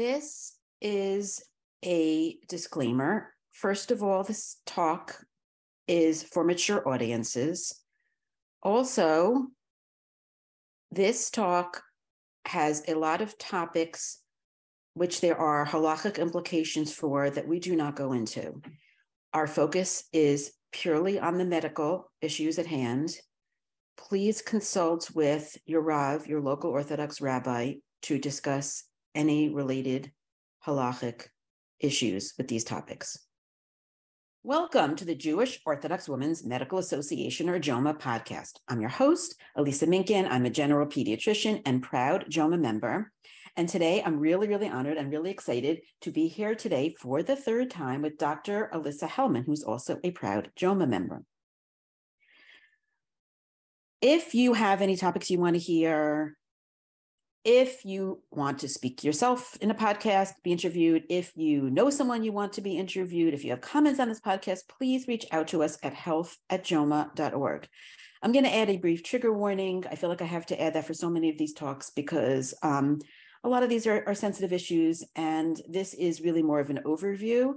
This is a disclaimer. First of all, this talk is for mature audiences. Also, this talk has a lot of topics which there are halachic implications for that we do not go into. Our focus is purely on the medical issues at hand. Please consult with your Rav, your local Orthodox rabbi, to discuss any related halachic issues with these topics. Welcome to the Jewish Orthodox Women's Medical Association or JOWMA podcast. I'm your host, Elisa Minkin. I'm a general pediatrician and proud JOWMA member. And today I'm really, really honored and really excited to be here today for the third time with Dr. Elissa Hellman, who's also a proud JOWMA member. If you have any topics you want to hear, if you want to speak yourself in a podcast, be interviewed, if you know someone you want to be interviewed, if you have comments on this podcast, please reach out to us at health at jowma.org. I'm going to add a brief trigger warning. I feel like I have to add that for so many of these talks because um, a lot of these are, are, sensitive issues, and this is really more of an overview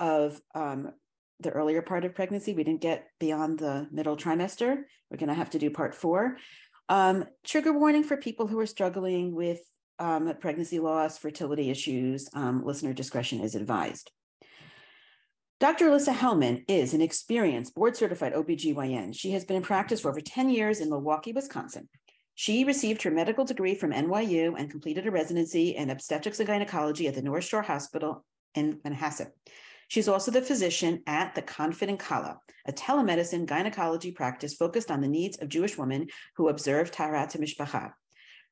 of um, the earlier part of pregnancy. We didn't get beyond the middle trimester. We're going to have to do part four. Um, trigger warning for people who are struggling with um, pregnancy loss, fertility issues. Um, listener discretion is advised. Dr. Elissa Hellman is an experienced board certified OBGYN. She has been in practice for over 10 years in Milwaukee, Wisconsin. She received her medical degree from NYU and completed a residency in obstetrics and gynecology at the North Shore Hospital in Manhasset. She's also the physician at the Confident Kallah, a telemedicine gynecology practice focused on the needs of Jewish women who observe Taharat Mishpacha.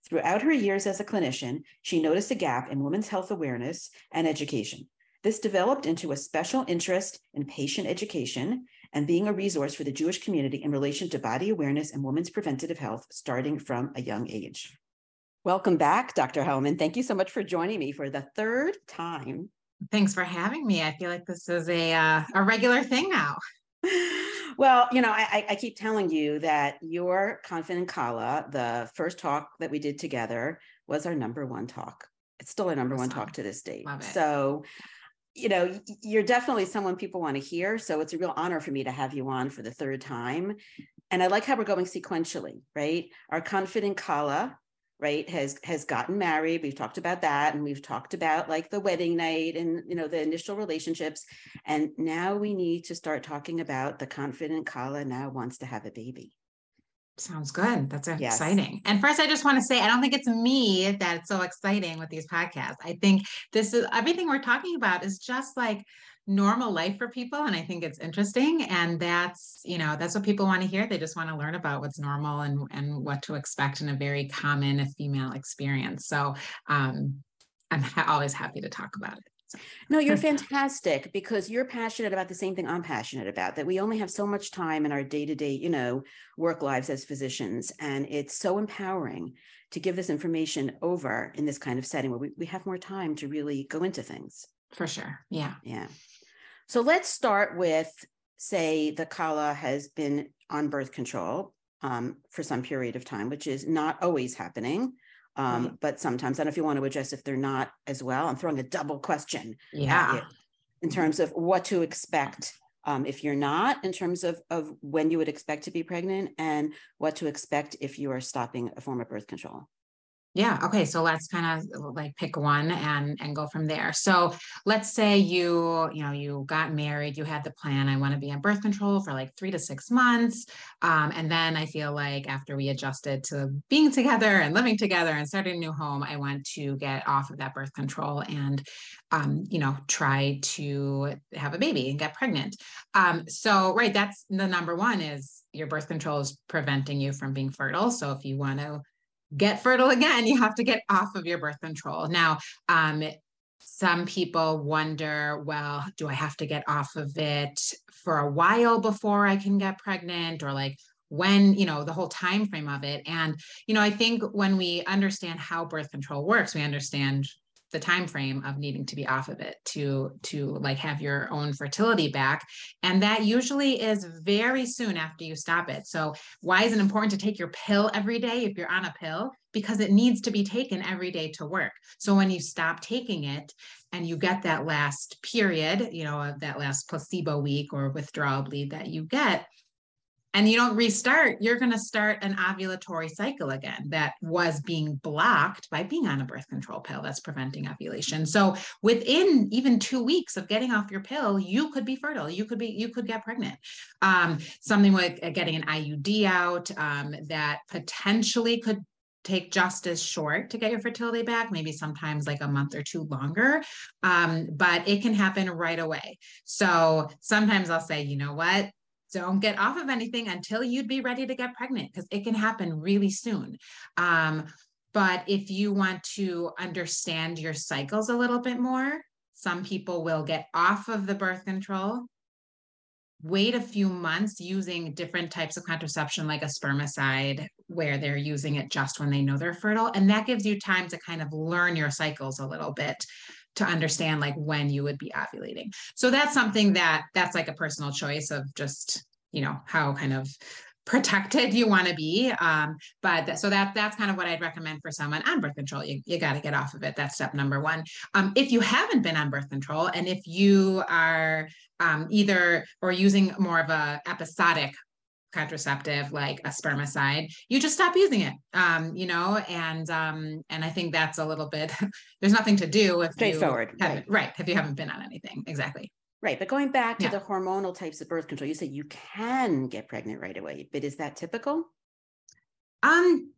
Throughout her years as a clinician, she noticed a gap in women's health awareness and education. This developed into a special interest in patient education and being a resource for the Jewish community in relation to body awareness and women's preventative health starting from a young age. Welcome back, Dr. Hellman. Thank you so much for joining me for the third time Thanks for having me. I feel like this is a uh, a regular thing now. Well, you know, I, I keep telling you that your Confident Kallah, the first talk that we did together, was our number one talk. It's still our number awesome. one talk to this date. So, you know, you're definitely someone people want to hear. So it's a real honor for me to have you on for the third time. And I like how we're going sequentially, right? Our Confident Kallah right has has gotten married we've talked about that and we've talked about like the wedding night and you know the initial relationships and now we need to start talking about the confident kallah now wants to have a baby Sounds good. That's yes. exciting. And first, I just want to say, I don't think it's me that's so exciting with these podcasts. I think this is everything we're talking about is just like normal life for people and i think it's interesting and that's you know that's what people want to hear they just want to learn about what's normal and and what to expect in a very common female experience so um i'm ha- always happy to talk about it so. No, you're fantastic because you're passionate about the same thing I'm passionate about that we only have so much time in our day to day, you know, work lives as physicians. And it's so empowering to give this information over in this kind of setting where we, we have more time to really go into things. For sure. Yeah. Yeah. So let's start with, say, the Kallah has been on birth control um, for some period of time, which is not always happening. Um, right. But sometimes, I don't know if you want to address if they're not as well. I'm throwing a double question. Yeah. in terms of what to expect um, if you're not, in terms of, of when you would expect to be pregnant, and what to expect if you are stopping a form of birth control. Yeah. Okay. So let's kind of like pick one and and go from there. So let's say you you know you got married, you had the plan. I want to be on birth control for like three to six months, um, and then I feel like after we adjusted to being together and living together and starting a new home, I want to get off of that birth control and um, you know try to have a baby and get pregnant. Um, so right, that's the number one is your birth control is preventing you from being fertile. So if you want to get fertile again, you have to get off of your birth control. Now, um, some people wonder, well, do I have to get off of it for a while before I can get pregnant? Or like, when you know the whole time frame of it and you know i think when we understand how birth control works we understand the time frame of needing to be off of it to to like have your own fertility back. And that usually is very soon after you stop it. So why is it important to take your pill every day if you're on a pill? Because it needs to be taken every day to work. So when you stop taking it and you get that last period you know that last placebo week or withdrawal bleed that you get and you don't restart, you're going to start an ovulatory cycle again that was being blocked by being on a birth control pill that's preventing ovulation. So within even two weeks of getting off your pill, you could be fertile. You could be, you could get pregnant. Um, something like uh, getting an IUD out um, that potentially could take just as short to get your fertility back, maybe sometimes like a month or two longer. Um, but it can happen right away. So sometimes I'll say, you know what? Don't get off of anything until you'd be ready to get pregnant because it can happen really soon. Um, but if you want to understand your cycles a little bit more, some people will get off of the birth control, wait a few months using different types of contraception like a spermicide, where they're using it just when they know they're fertile. And that gives you time to kind of learn your cycles a little bit to understand like when you would be ovulating. So that's something that that's like a personal choice of just, you know, how kind of protected you want to be. Um, but th- so that that's kind of what I'd recommend for someone on birth control. You, you got to get off of it. That's step number one. Um, if you haven't been on birth control and if you are um, either or using more of a episodic contraceptive like a spermicide you just stop using it um you know and um and i think that's a little bit there's nothing to do if straightforward right. right if you haven't been on anything exactly right but going back to yeah. the hormonal types of birth control you said you can get pregnant right away but is that typical um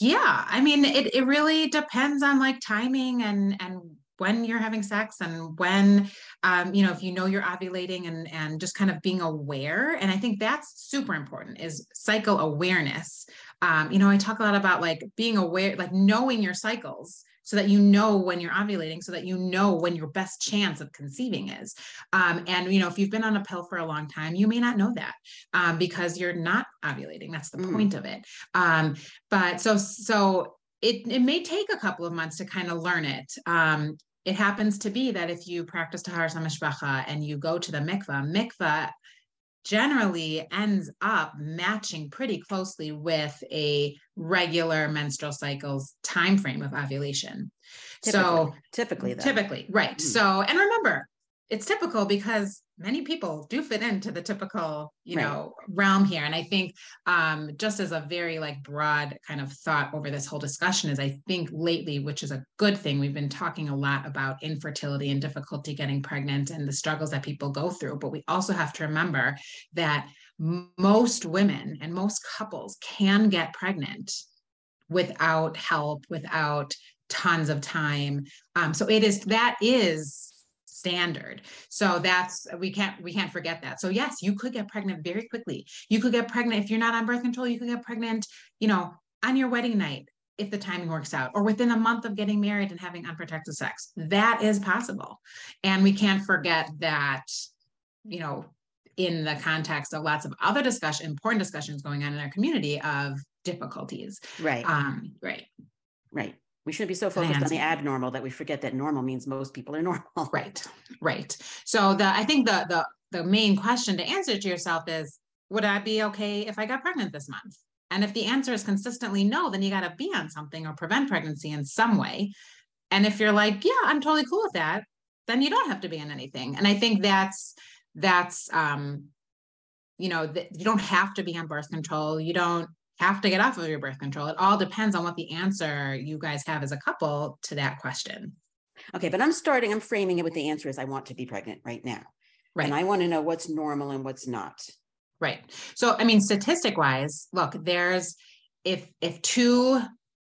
yeah i mean it, it really depends on like timing and and when you're having sex and when um, you know if you know you're ovulating and and just kind of being aware. And i think that's super important is cycle awareness. Um, you know i talk a lot about like being aware like knowing your cycles so that you know when you're ovulating so that you know when your best chance of conceiving is. Um, and you know if you've been on a pill for a long time you may not know that um, because you're not ovulating. That's the mm. point of it. Um, but so so it, it may take a couple of months to kind of learn it. Um, it happens to be that if you practice Taharas HaMishpacha and you go to the mikvah, mikvah generally ends up matching pretty closely with a regular menstrual cycle's time frame of ovulation. Typically, so typically, though. typically, right. Mm. So, and remember, it's typical because many people do fit into the typical you right. know realm here. And i think um, just as a very like broad kind of thought over this whole discussion is i think lately which is a good thing we've been talking a lot about infertility and difficulty getting pregnant and the struggles that people go through. But we also have to remember that most women and most couples can get pregnant without help without tons of time. Um, so it is that is standard. So that's we can't we can't forget that. So yes, you could get pregnant very quickly. You could get pregnant if you're not on birth control, you could get pregnant, you know, on your wedding night if the timing works out or within a month of getting married and having unprotected sex. That is possible. And we can't forget that you know, in the context of lots of other discussion, important discussions going on in our community of difficulties. Right. Um, right. Right we shouldn't be so focused on the abnormal that we forget that normal means most people are normal. Right, right. So the I think the the the main question to answer to yourself is, would I be okay if I got pregnant this month? And if the answer is consistently no, then you got to be on something or prevent pregnancy in some way. And if you're like, yeah, I'm totally cool with that, then you don't have to be on anything. And I think that's that's um, you know, that you don't have to be on birth control. You don't have to get off of your birth control. It all depends on what the answer you guys have as a couple to that question. Okay, but I'm starting, I'm framing it with the answer is I want to be pregnant right now. Right. And I want to know what's normal and what's not. Right. So I mean, statistic wise, look, there's if if two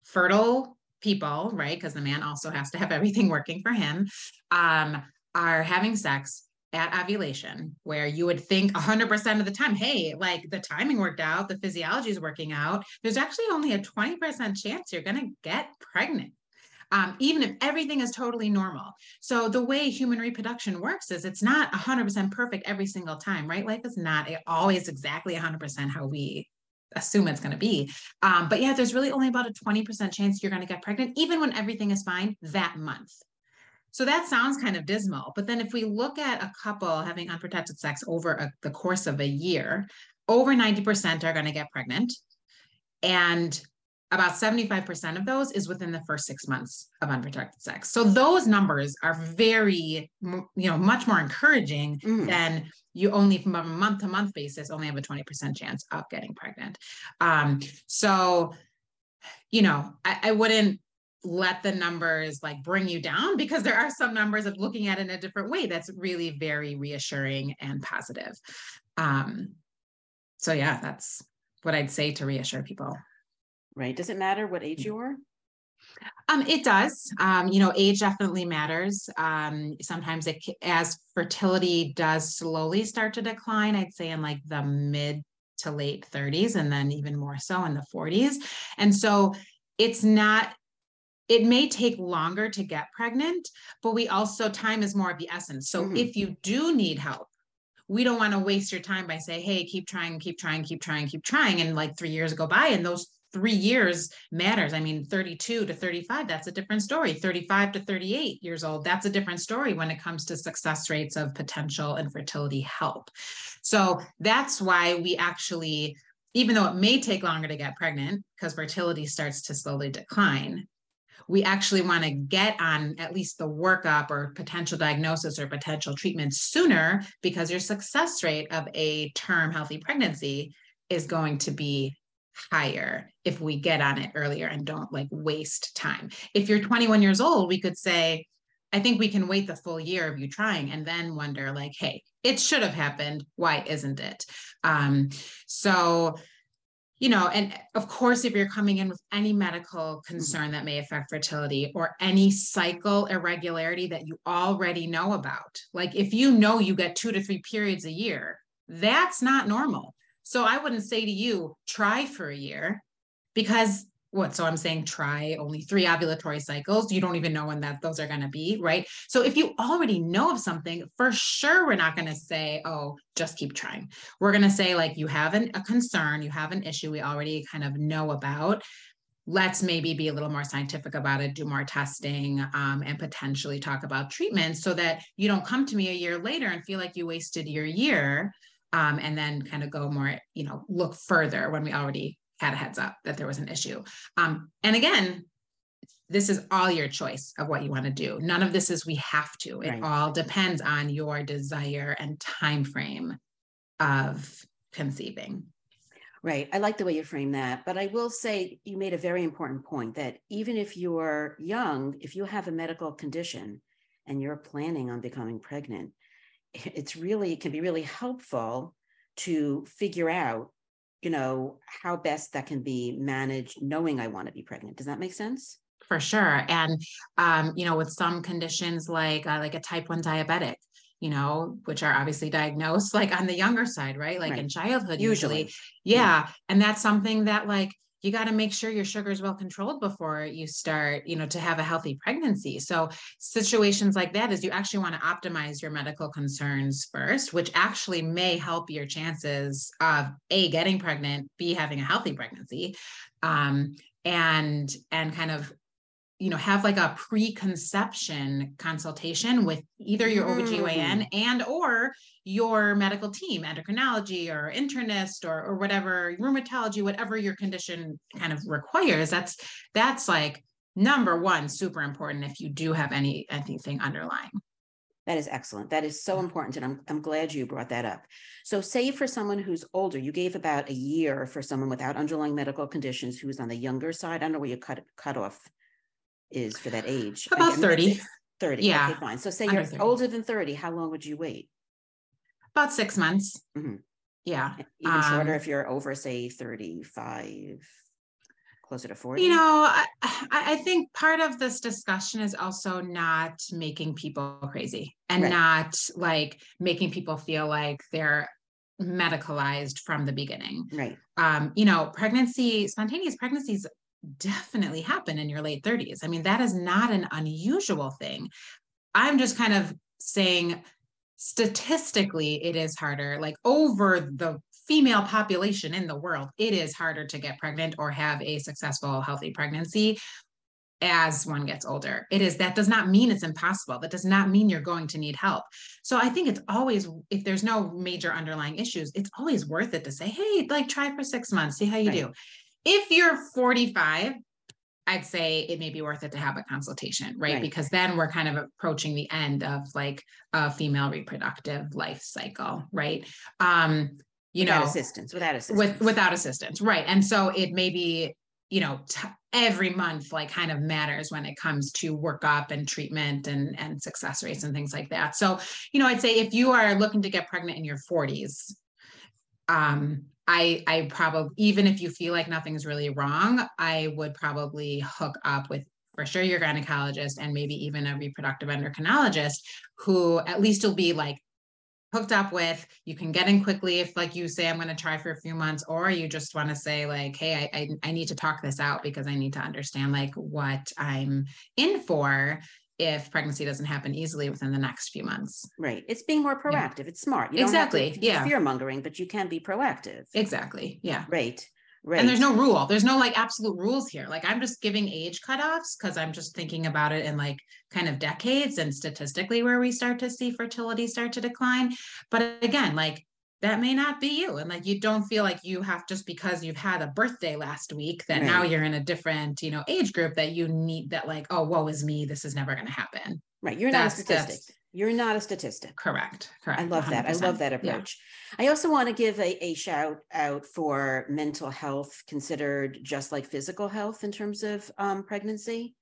fertile people, right? Because the man also has to have everything working for him, um, are having sex, at ovulation, where you would think 100% of the time, hey, like the timing worked out, the physiology is working out, there's actually only a 20% chance you're going to get pregnant. Um, even if everything is totally normal. So the way human reproduction works is it's not 100% perfect every single time, right? Life is not always exactly 100% how we assume it's going to be. Um, but yeah, there's really only about a 20% chance you're going to get pregnant, even when everything is fine that month. So that sounds kind of dismal. But then if we look at a couple having unprotected sex over a, the course of a year, over 90% are going to get pregnant. And about 75% of those is within the first six months of unprotected sex. So those numbers are very, you know, much more encouraging mm. than you only from a month to month basis only have a 20% chance of getting pregnant. Um, so, you know, I, I wouldn't let the numbers like bring you down because there are some numbers of looking at it in a different way that's really very reassuring and positive. Um, so yeah, that's what I'd say to reassure people. Right. Does it matter what age you are? Um, it does. Um, you know, age definitely matters. Um, sometimes it, as fertility does slowly start to decline, I'd say in like the mid to late 30s, and then even more so in the 40s. And so it's not it may take longer to get pregnant, but we also, time is more of the essence. So mm-hmm. if you do need help, we don't want to waste your time by saying, hey, keep trying, keep trying, keep trying, keep trying. And like three years go by and those three years matters. I mean, 32 to 35, that's a different story. 35 to 38 years old, that's a different story when it comes to success rates of potential infertility help. So that's why we actually, even though it may take longer to get pregnant because fertility starts to slowly decline, we actually want to get on at least the workup or potential diagnosis or potential treatment sooner because your success rate of a term healthy pregnancy is going to be higher if we get on it earlier and don't like waste time. If you're 21 years old, we could say, I think we can wait the full year of you trying and then wonder, like, hey, it should have happened. Why isn't it? Um, so you know, and of course, if you're coming in with any medical mm-hmm. concern that may affect fertility or any cycle irregularity that you already know about, like if you know you get two to three periods a year, that's not normal. So I wouldn't say to you, try for a year because what so i'm saying try only three ovulatory cycles. You don't even know when that those are going to be right? So if you already know of something for sure we're not going to say oh just keep trying. We're going to say like you have an, a concern you have an issue we already kind of know about. Let's maybe be a little more scientific about it do more testing um, and potentially talk about treatment so that you don't come to me a year later and feel like you wasted your year um, and then kind of go more you know look further when we already had a heads up that there was an issue. Um, and again, this is all your choice of what you want to do. None of this is we have to. It right. all depends on your desire and time frame of conceiving. Right. I like the way you frame that. But I will say you made a very important point that even if you're young, if you have a medical condition and you're planning on becoming pregnant, it's really, it can be really helpful to figure out you know how best that can be managed knowing i want to be pregnant does that make sense for sure and um, you know with some conditions like uh, like a type 1 diabetic you know which are obviously diagnosed like on the younger side right like right. in childhood usually, usually. Yeah. yeah and that's something that like you got to make sure your sugar is well controlled before you start you know to have a healthy pregnancy. So situations like that is you actually want to optimize your medical concerns first which actually may help your chances of a getting pregnant b having a healthy pregnancy um, and and kind of you know have like a preconception consultation with either your OBGYN mm. and or your medical team endocrinology or internist or, or whatever rheumatology whatever your condition kind of requires. That's that's like number one super important if you do have any anything underlying. That is excellent. That is so important and I'm, I'm glad you brought that up. So say for someone who's older you gave about a year for someone without underlying medical conditions who's on the younger side. I don't know where you cut cut off is for that age? About 30. 30. Yeah. Okay, fine. So say you're 30. older than 30, how long would you wait? About six months. Mm-hmm. Yeah. Even um, shorter if you're over, say, 35. closer to 40? You know, I, I think part of this discussion is also not making people crazy and right. not like making people feel like they're medicalized from the beginning. Right. Um, you know, pregnancy, spontaneous pregnancies definitely happen in your late 30s. I mean, that is not an unusual thing. I'm just kind of saying statistically it is harder like over the female population in the world it is harder to get pregnant or have a successful healthy pregnancy as one gets older it is that does not mean it's impossible that does not mean you're going to need help so i think it's always if there's no major underlying issues it's always worth it to say hey like try for 6 months see how you right. do if you're 45 I'd say it may be worth it to have a consultation, right? right? Because then we're kind of approaching the end of like a female reproductive life cycle, right? Um, you without know, assistance, without assistance, with without assistance, right? And so it may be, you know, t- every month like kind of matters when it comes to workup and treatment and and success rates and things like that. So, you know, I'd say if you are looking to get pregnant in your 40s, um, I I probably even if you feel like nothing's really wrong, I would probably hook up with for sure your gynecologist and maybe even a reproductive endocrinologist who at least will be like hooked up with you can get in quickly if like you say i'm going to try for a few months or you just want to say like hey I, I, I need to talk this out because i need to understand like what i'm in for if pregnancy doesn't happen easily within the next few months. Right. It's being more proactive. Yeah. It's smart. You exactly. yeah. Fear mongering, but you can be proactive. Exactly. Yeah. Right. Right. And there's no rule. There's no like absolute rules here. Like I'm just giving age cutoffs because I'm just thinking about it in like kind of decades and statistically where we start to see fertility start to decline. But again, like that may not be you and like you don't feel like you have just because you've had a birthday last week that right. now you're in a different you know age group that you need that like oh woe is me this is never going to happen right you're that's, not a statistic you're not a statistic correct correct i love 100%. that i love that approach yeah. i also want to give a, a shout out for mental health considered just like physical health in terms of um, pregnancy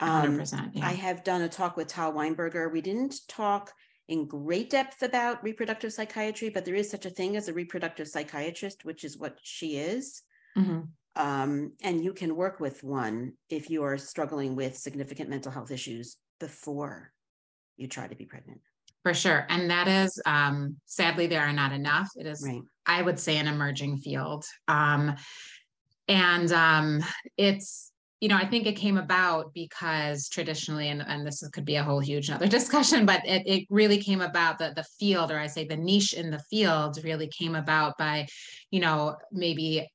um, 100%, yeah. i have done a talk with tal weinberger we didn't talk in great depth about reproductive psychiatry, but there is such a thing as a reproductive psychiatrist, which is what she is. Mm-hmm. Um, and you can work with one if you are struggling with significant mental health issues before you try to be pregnant. For sure. And that is, um, sadly, there are not enough. It is, right. I would say, an emerging field. Um, and um, it's, you know, I think it came about because traditionally, and, and this could be a whole huge another discussion, but it, it really came about the, the field, or I say the niche in the field really came about by, you know, maybe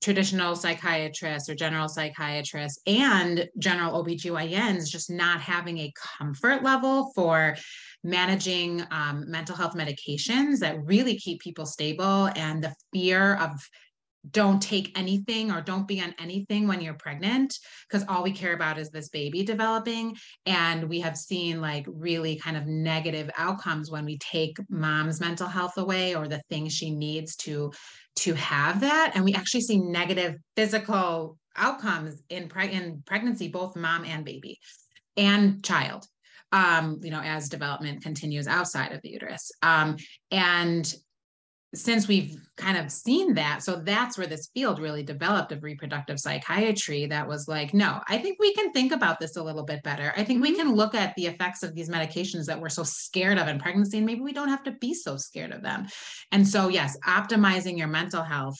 traditional psychiatrists or general psychiatrists and general OBGYNs just not having a comfort level for managing um, mental health medications that really keep people stable and the fear of don't take anything or don't be on anything when you're pregnant because all we care about is this baby developing and we have seen like really kind of negative outcomes when we take mom's mental health away or the things she needs to to have that and we actually see negative physical outcomes in, pre- in pregnancy both mom and baby and child um, you know, as development continues outside of the uterus. Um, and since we've kind of seen that so that's where this field really developed of reproductive psychiatry that was like no i think we can think about this a little bit better. I think we mm-hmm. can look at the effects of these medications that we're so scared of in pregnancy and maybe we don't have to be so scared of them. And so yes optimizing your mental health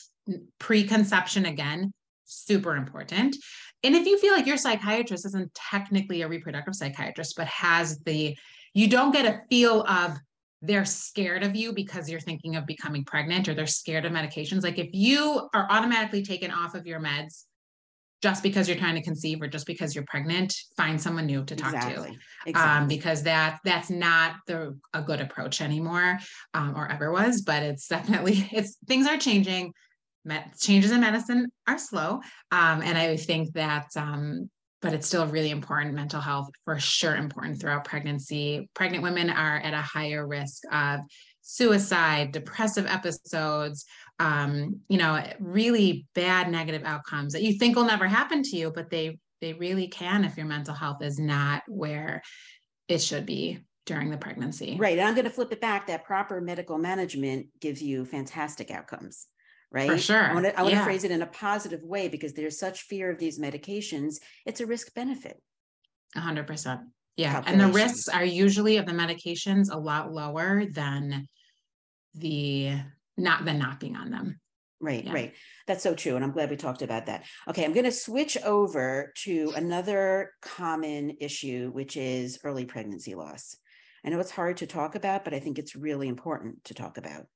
preconception again super important. And if you feel like your psychiatrist isn't technically a reproductive psychiatrist but has the you don't get a feel of they're scared of you because you're thinking of becoming pregnant or they're scared of medications. Like if you are automatically taken off of your meds just because you're trying to conceive or just because you're pregnant, find someone new to talk exactly. to. Exactly. Um, because that that's not the a good approach anymore um, or ever was, but it's definitely it's things are changing. Met, changes in medicine are slow. Um, and I think that um, but it's still really important. Mental health, for sure, important throughout pregnancy. Pregnant women are at a higher risk of suicide, depressive episodes, um, you know, really bad negative outcomes that you think will never happen to you, but they they really can if your mental health is not where it should be during the pregnancy. Right. And I'm going to flip it back that proper medical management gives you fantastic outcomes right? For sure. I want to Yeah. phrase it in a positive way because there's such fear of these medications. It's a risk benefit. A hundred percent. Yeah. And the risks are usually of the medications a lot lower than the not than not being on them. Right, Yeah. right. That's so true. And I'm glad we talked about that. Okay, I'm going to switch over to another common issue, which is early pregnancy loss. I know it's hard to talk about, but I think it's really important to talk about.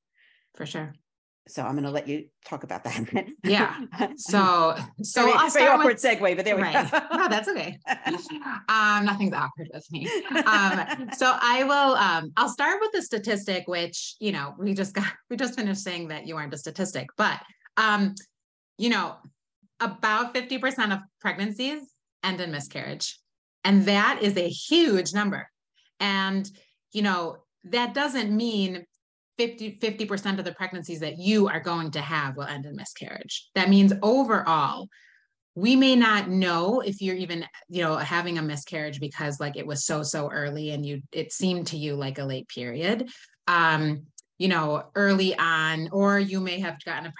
For sure. So I'm going to let you talk about that. Yeah. So so very, I'll start very awkward with segue, but there we right. go. No, that's okay. um, nothing's awkward with me. Um, so I will um I'll start with the statistic, which you know, we just got we just finished saying that you aren't a statistic, but um, you know, about 50% of pregnancies end in miscarriage. And that is a huge number. And you know, that doesn't mean 50 50% of the pregnancies that you are going to have will end in miscarriage. That means overall, we may not know if you're even you know having a miscarriage because like it was so so early and you it seemed to you like a late period. Um you know early on or you may have gotten a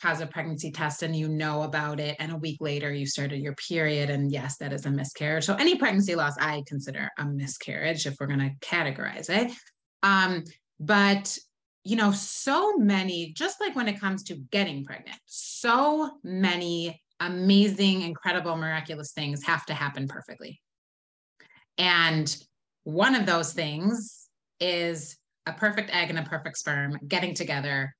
positive pregnancy test and you know about it and a week later you started your period and yes that is a miscarriage. So any pregnancy loss i consider a miscarriage if we're going to categorize it. Um but you know so many just like when it comes to getting pregnant so many amazing, incredible, miraculous things have to happen perfectly. And one of those things is a perfect egg and a perfect sperm getting together,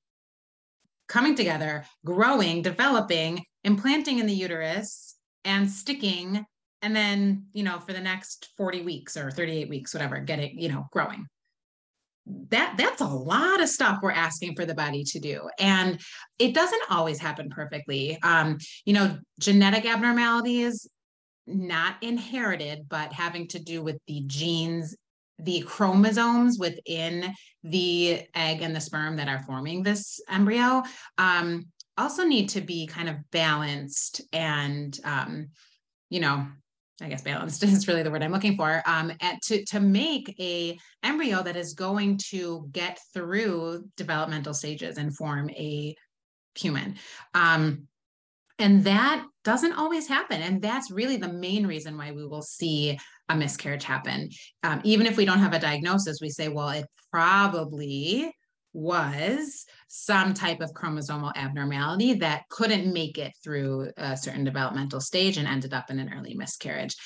coming together, growing, developing, implanting in the uterus, and sticking. And then, you know, for the next 40 weeks or 38 weeks, whatever, getting, you know, growing that that's a lot of stuff we're asking for the body to do and it doesn't always happen perfectly. Um you know genetic abnormalities not inherited but having to do with the genes the chromosomes within the egg and the sperm that are forming this embryo um also need to be kind of balanced and um you know I guess balanced is really the word I'm looking for. Um, at, to to make a embryo that is going to get through developmental stages and form a human. Um, and that doesn't always happen, and that's really the main reason why we will see a miscarriage happen. Um, even if we don't have a diagnosis, we say, well, it probably was some type of chromosomal abnormality that couldn't make it through a certain developmental stage and ended up in an early miscarriage.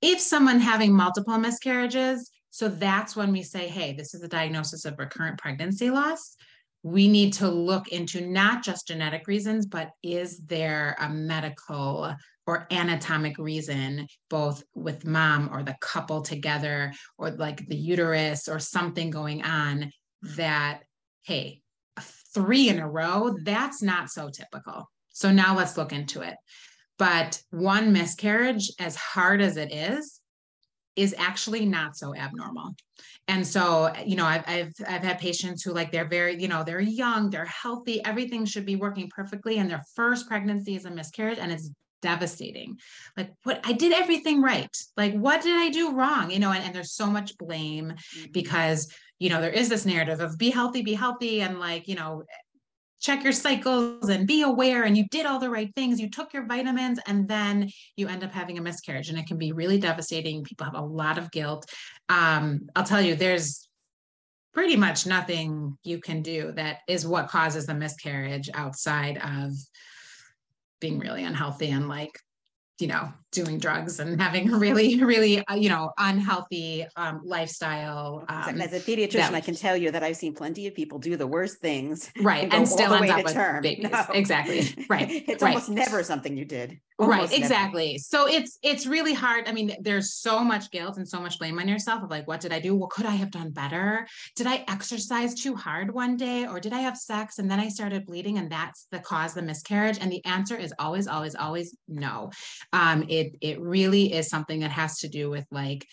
If someone having multiple miscarriages, so that's when we say, hey, this is a diagnosis of recurrent pregnancy loss. We need to look into not just genetic reasons, but is there a medical or anatomic reason, both with mom or the couple together, or like the uterus or something going on that hey, three in a row, that's not so typical. So now let's look into it. But one miscarriage, as hard as it is, is actually not so abnormal. And so, you know, I've, I've, I've had patients who like, they're very, you know, they're young, they're healthy, everything should be working perfectly. And their first pregnancy is a miscarriage and it's devastating. Like what, I did everything right. Like, what did I do wrong? You know, and, and there's so much blame because you know there is this narrative of be healthy be healthy and like you know check your cycles and be aware and you did all the right things you took your vitamins and then you end up having a miscarriage and it can be really devastating people have a lot of guilt um, i'll tell you there's pretty much nothing you can do that is what causes the miscarriage outside of being really unhealthy and like you know doing drugs and having a really really uh, you know unhealthy um, lifestyle um, As a pediatrician, that- I can tell you that I've seen plenty of people do the worst things right and and still end up with term. babies No. exactly right it's right. almost never something you did. right Almost never. exactly so it's it's really hard i mean there's so much guilt and so much blame on yourself of like what did i do well could i have done better did i exercise too hard one day or did i have sex and then i started bleeding and that's the cause of the miscarriage and the answer is always always always no um it it really is something that has to do with like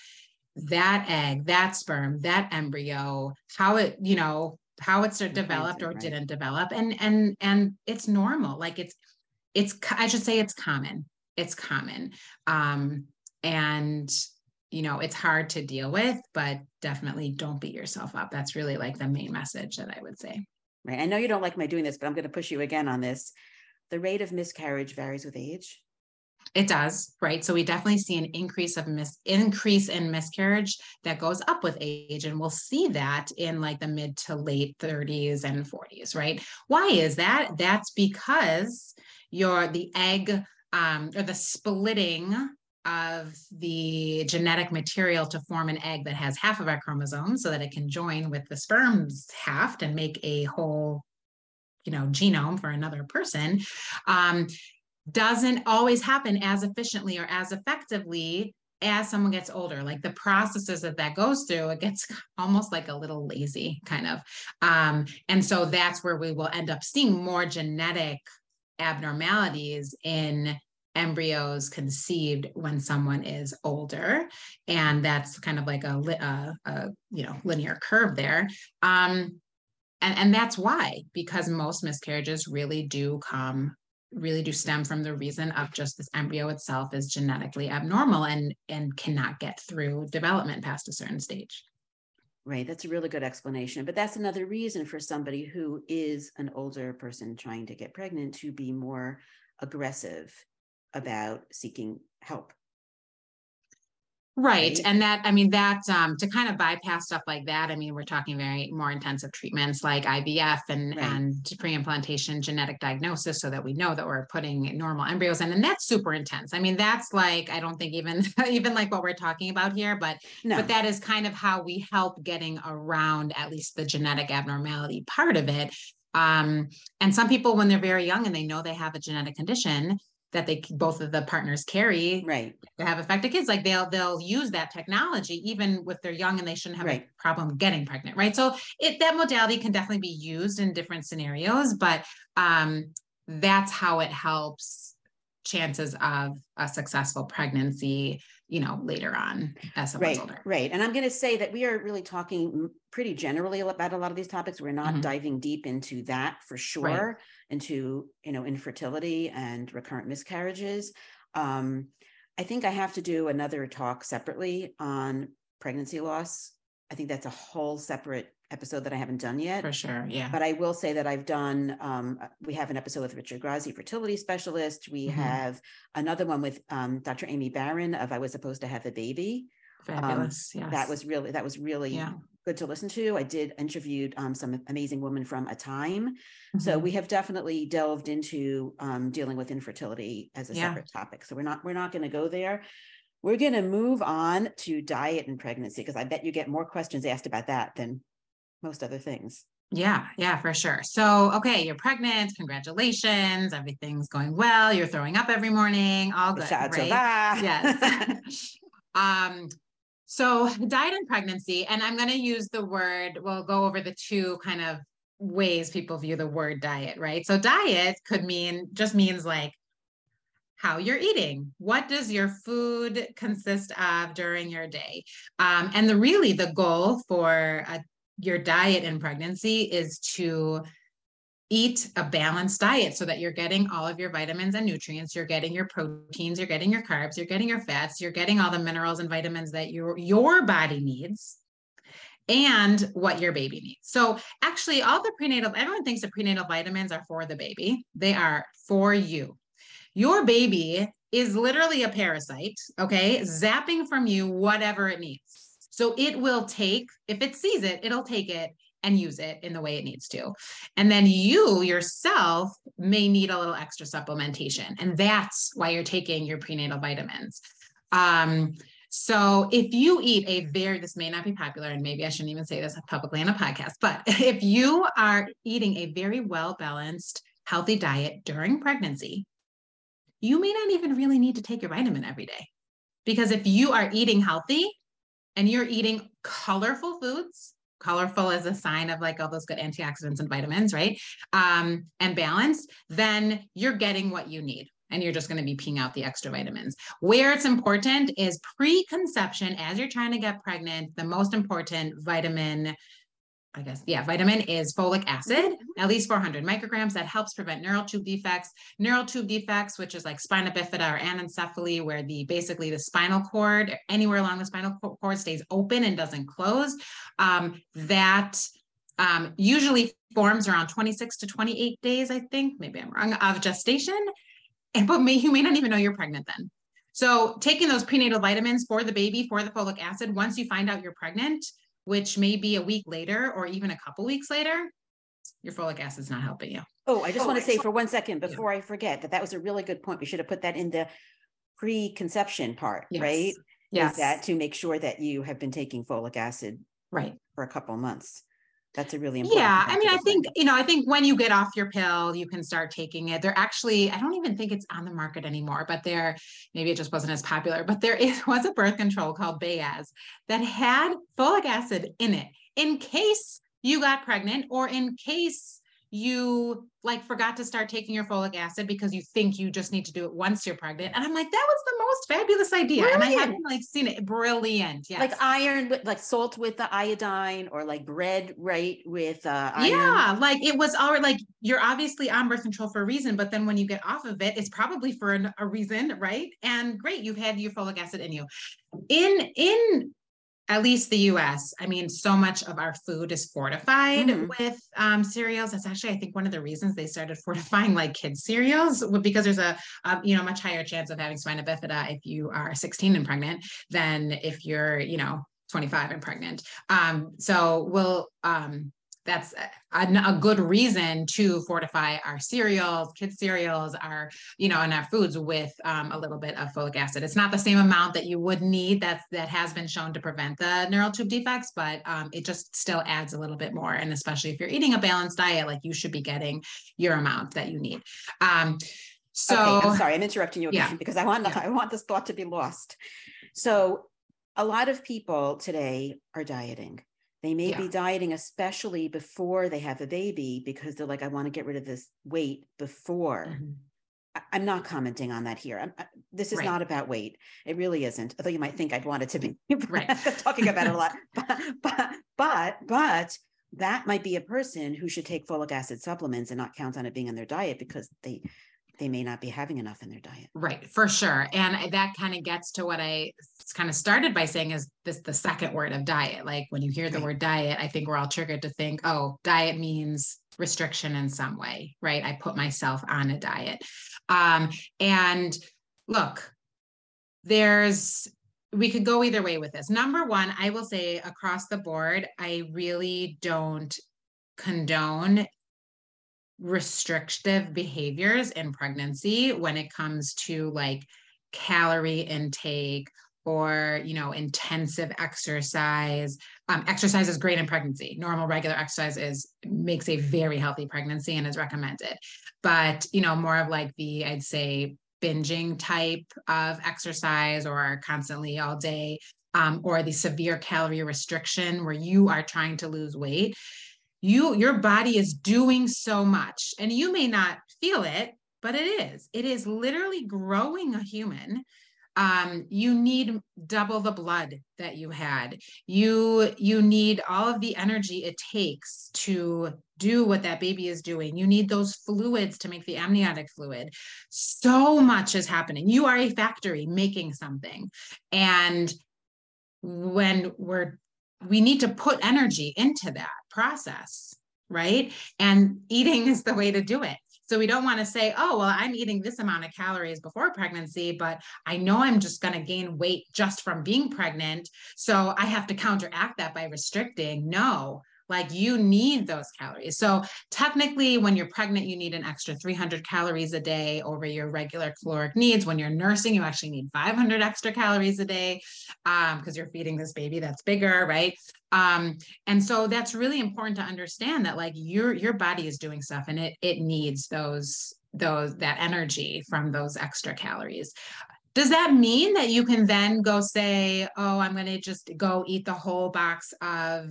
that egg that sperm that embryo how it you know how it's developed or right. didn't develop and and and it's normal like it's it's i should say it's common it's common um and you know it's hard to deal with but definitely don't beat yourself up that's really like the main message that i would say Right. I know you don't like my doing this, but I'm going to push you again on this. The rate of miscarriage varies with age. It does, right? So we definitely see an increase of mis increase in miscarriage that goes up with age, and we'll see that in like the mid to late 30s and 40s, right? Why is that? That's because your the egg um, or the splitting of the genetic material to form an egg that has half of our chromosomes so that it can join with the sperm's half and make a whole you know genome for another person um, doesn't always happen as efficiently or as effectively as someone gets older. Like the processes that that goes through it gets almost like a little lazy kind of. Um, and so that's where we will end up seeing more genetic abnormalities in embryos conceived when someone is older. And that's kind of like a, a, a you know linear curve there. Um, and, and that's why because most miscarriages really do come really do stem from the reason of just this embryo itself is genetically abnormal and and cannot get through development past a certain stage Right. That's a really good explanation. But that's another reason for somebody who is an older person trying to get pregnant to be more aggressive about seeking help. Right. And that, I mean, that um, to kind of bypass stuff like that, I mean, we're talking very more intensive treatments like IVF and, right. and pre-implantation genetic diagnosis so that we know that we're putting normal embryos in. And that's super intense. I mean, that's like, I don't think even, even like what we're talking about here, but, no. but that is kind of how we help getting around at least the genetic abnormality part of it. Um, and some people, when they're very young and they know they have a genetic condition, that they both of the partners carry right. to have affected kids like they'll they'll use that technology even with they're young and they shouldn't have right. a problem getting pregnant right? So it that modality can definitely be used in different scenarios but um that's how it helps chances of a successful pregnancy you know later on as someone's right older. right and i'm going to say that we are really talking pretty generally about a lot of these topics we're not mm-hmm. diving deep into that for sure right. into you know infertility and recurrent miscarriages um, i think i have to do another talk separately on pregnancy loss i think that's a whole separate episode that I haven't done yet. For sure, yeah. But I will say that I've done. Um, we have an episode with Richard Grazi, fertility specialist. We mm-hmm. have another one with um, Dr. Aimee Baron of "I Was Supposed to Have a Baby." Fabulous. Um, yes. That was really that was really yeah. good to listen to. I did interviewed um, some amazing women from a time. Mm-hmm. So we have definitely delved into um, dealing with infertility as a yeah. separate topic. So we're not we're not going to go there. We're going to move on to diet and pregnancy because I bet you get more questions asked about that than most other things. Yeah, yeah, for sure. So, okay, you're pregnant. Congratulations. Everything's going well. You're throwing up every morning. All good. Shout right? Yes. um, so diet and pregnancy, and I'm going to use the word, we'll go over the two kind of ways people view the word diet, right? So diet could mean just means like how you're eating. What does your food consist of during your day? Um, and the really the goal for a your diet in pregnancy is to eat a balanced diet so that you're getting all of your vitamins and nutrients you're getting your proteins you're getting your carbs you're getting your fats you're getting all the minerals and vitamins that your your body needs and what your baby needs. So actually all the prenatal everyone thinks the prenatal vitamins are for the baby. They are for you. Your baby is literally a parasite okay? Zapping from you whatever it needs so it will take, if it sees it, it'll take it and use it in the way it needs to. And then you yourself may need a little extra supplementation. And that's why you're taking your prenatal vitamins. Um, so if you eat a very, this may not be popular, and maybe I shouldn't even say this publicly on a podcast, but if you are eating a very well balanced, healthy diet during pregnancy, you may not even really need to take your vitamin every day. Because if you are eating healthy, and you're eating colorful foods, colorful is a sign of like all those good antioxidants and vitamins, right? Um, and balanced then you're getting what you need and you're just going to be peeing out the extra vitamins. Where it's important is pre-conception as you're trying to get pregnant, the most important vitamin I guess, yeah, vitamin is folic acid, mm-hmm. at least 400 micrograms. That helps prevent neural tube defects. Neural tube defects, which is like spina bifida or anencephaly, where the basically the spinal cord, anywhere along the spinal cord stays open and doesn't close. Um, that um, usually forms around 26 to 28 days, I think, maybe I'm wrong, of gestation. And, but may, you may not even know you're pregnant then. So taking those prenatal vitamins for the baby, for the folic acid, once you find out you're pregnant, which may be a week later or even a couple weeks later, your folic acid's not helping you. Oh, I just oh, want to say for one second before yeah. I forget that that was a really good point. We should have put that in the preconception part, yes. right? Yes. Is that to make sure that you have been taking folic acid right for a couple months. That's a really important. Yeah, I mean, I think you know, I think when you get off your pill, you can start taking it. They're actually, I don't even think it's on the market anymore, but there, maybe it just wasn't as popular. But there is, was a birth control called Beyaz that had folic acid in it in case you got pregnant or in case you like forgot to start taking your folic acid because you think you just need to do it once you're pregnant. And I'm like, that was the most fabulous idea. Brilliant. And I hadn't like seen it. Brilliant. Yes. Like iron with like salt with the iodine or like bread, right? With uh iron. Yeah, like it was all like you're obviously on birth control for a reason, but then when you get off of it, it's probably for an, a reason, right? And great, you've had your folic acid in you. In in at least the US, I mean, so much of our food is fortified mm-hmm. with um, cereals. That's actually, I think, one of the reasons they started fortifying like kids' cereals because there's a, a, you know much higher chance of having spina bifida if you are 16 and pregnant than if you're you know 25 and pregnant. Um, so we'll um, that's a, a, good reason to fortify our cereals, kids cereals, our, you know, and our foods with um, a little bit of folic acid. It's not the same amount that you would need that that has been shown to prevent the neural tube defects, but um, it just still adds a little bit more. And especially if you're eating a balanced diet, like you should be getting your amount that you need. Um, so okay, I'm sorry, I'm interrupting you again yeah. because I want yeah. I want this thought to be lost. So a lot of people today are dieting they may yeah. be dieting, especially before they have a baby, because they're like, I want to get rid of this weight before. Mm-hmm. I, am not commenting on that here. I, this is right. not about weight. It really isn't. Although you might think I'd want it to be right. talking about it a lot. But, but, but, but that might be a person who should take folic acid supplements and not count on it being in their diet because they they may not be having enough in their diet. Right, for sure. And that kind of gets to what I kind of started by saying is this the second word of diet. Like when you hear the right. word diet, I think we're all triggered to think, oh, diet means restriction in some way, right? I put myself on a diet. Um, and look, there's we could go either way with this. Number one, I will say across the board, I really don't condone restrictive behaviors in pregnancy when it comes to like calorie intake or you know intensive exercise. Um, exercise is great in pregnancy. Normal regular exercise is makes a very healthy pregnancy and is recommended. But you know more of like the i'd say binging type of exercise or constantly all day um, or the severe calorie restriction where you are trying to lose weight you your body is doing so much. And you may not feel it but it is. It is literally growing a human. Um, you need double the blood that you had. You you need all of the energy it takes to do what that baby is doing. You need those fluids to make the amniotic fluid. So much is happening. You are a factory making something. And when we're we need to put energy into that process, right? And eating is the way to do it. So we don't want to say, oh, well, I'm eating this amount of calories before pregnancy, but I know I'm just going to gain weight just from being pregnant. So I have to counteract that by restricting. No, like you need those calories. So technically, when you're pregnant, you need an extra 300 calories a day over your regular caloric needs. When you're nursing, you actually need 500 extra calories a day because um, you're feeding this baby that's bigger, right? Um, and so that's really important to understand that like your your body is doing stuff and it it needs those those that energy from those extra calories does that mean that you can then go say oh i'm going to just go eat the whole box of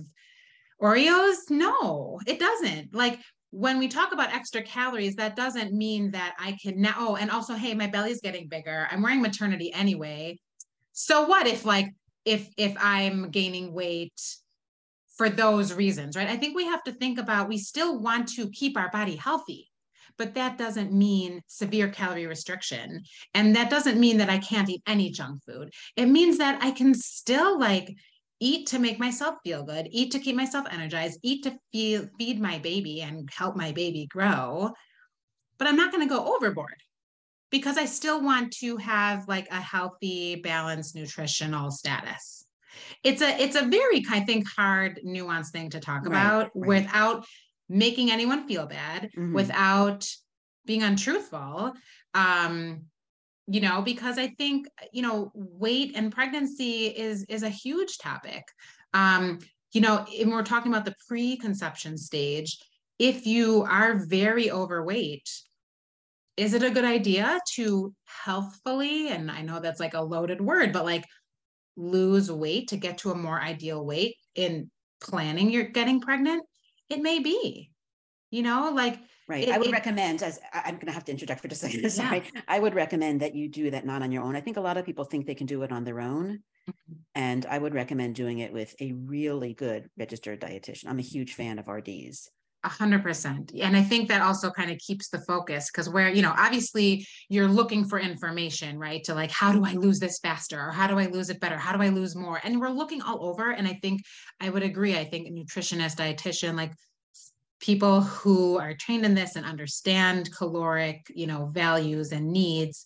Oreos? No, it doesn't. Like when we talk about extra calories, that doesn't mean that I can now. Oh, and also, hey, my belly's getting bigger. I'm wearing maternity anyway. So what if like if if I'm gaining weight for those reasons, right? I think we have to think about we still want to keep our body healthy, but that doesn't mean severe calorie restriction. And that doesn't mean that I can't eat any junk food. It means that I can still like eat to make myself feel good, eat to keep myself energized, eat to feel, feed my baby and help my baby grow. But I'm not going to go overboard because I still want to have like a healthy, balanced nutritional status. It's a it's a very I think hard nuanced thing to talk right, about right. without making anyone feel bad, mm-hmm. without being untruthful. Um, you know because i think you know weight and pregnancy is is a huge topic. Um you know and we're talking about the preconception stage. If you are very overweight is it a good idea to healthfully and i know that's like a loaded word but like lose weight to get to a more ideal weight in planning you're getting pregnant? It may be you know like Right. It, I would it, recommend, as I'm going to have to interject for just a second. Sorry. Yeah. I would recommend that you do that not on your own. I think a lot of people think they can do it on their own. Mm-hmm. And I would recommend doing it with a really good registered dietitian. I'm a huge fan of RDs. A hundred percent. And I think that also kind of keeps the focus because where, you know, obviously you're looking for information, right? To like, how do I lose this faster? Or how do I lose it better? How do I lose more? And we're looking all over. And I think I would agree. I think a nutritionist, dietitian, like people who are trained in this and understand caloric you know values and needs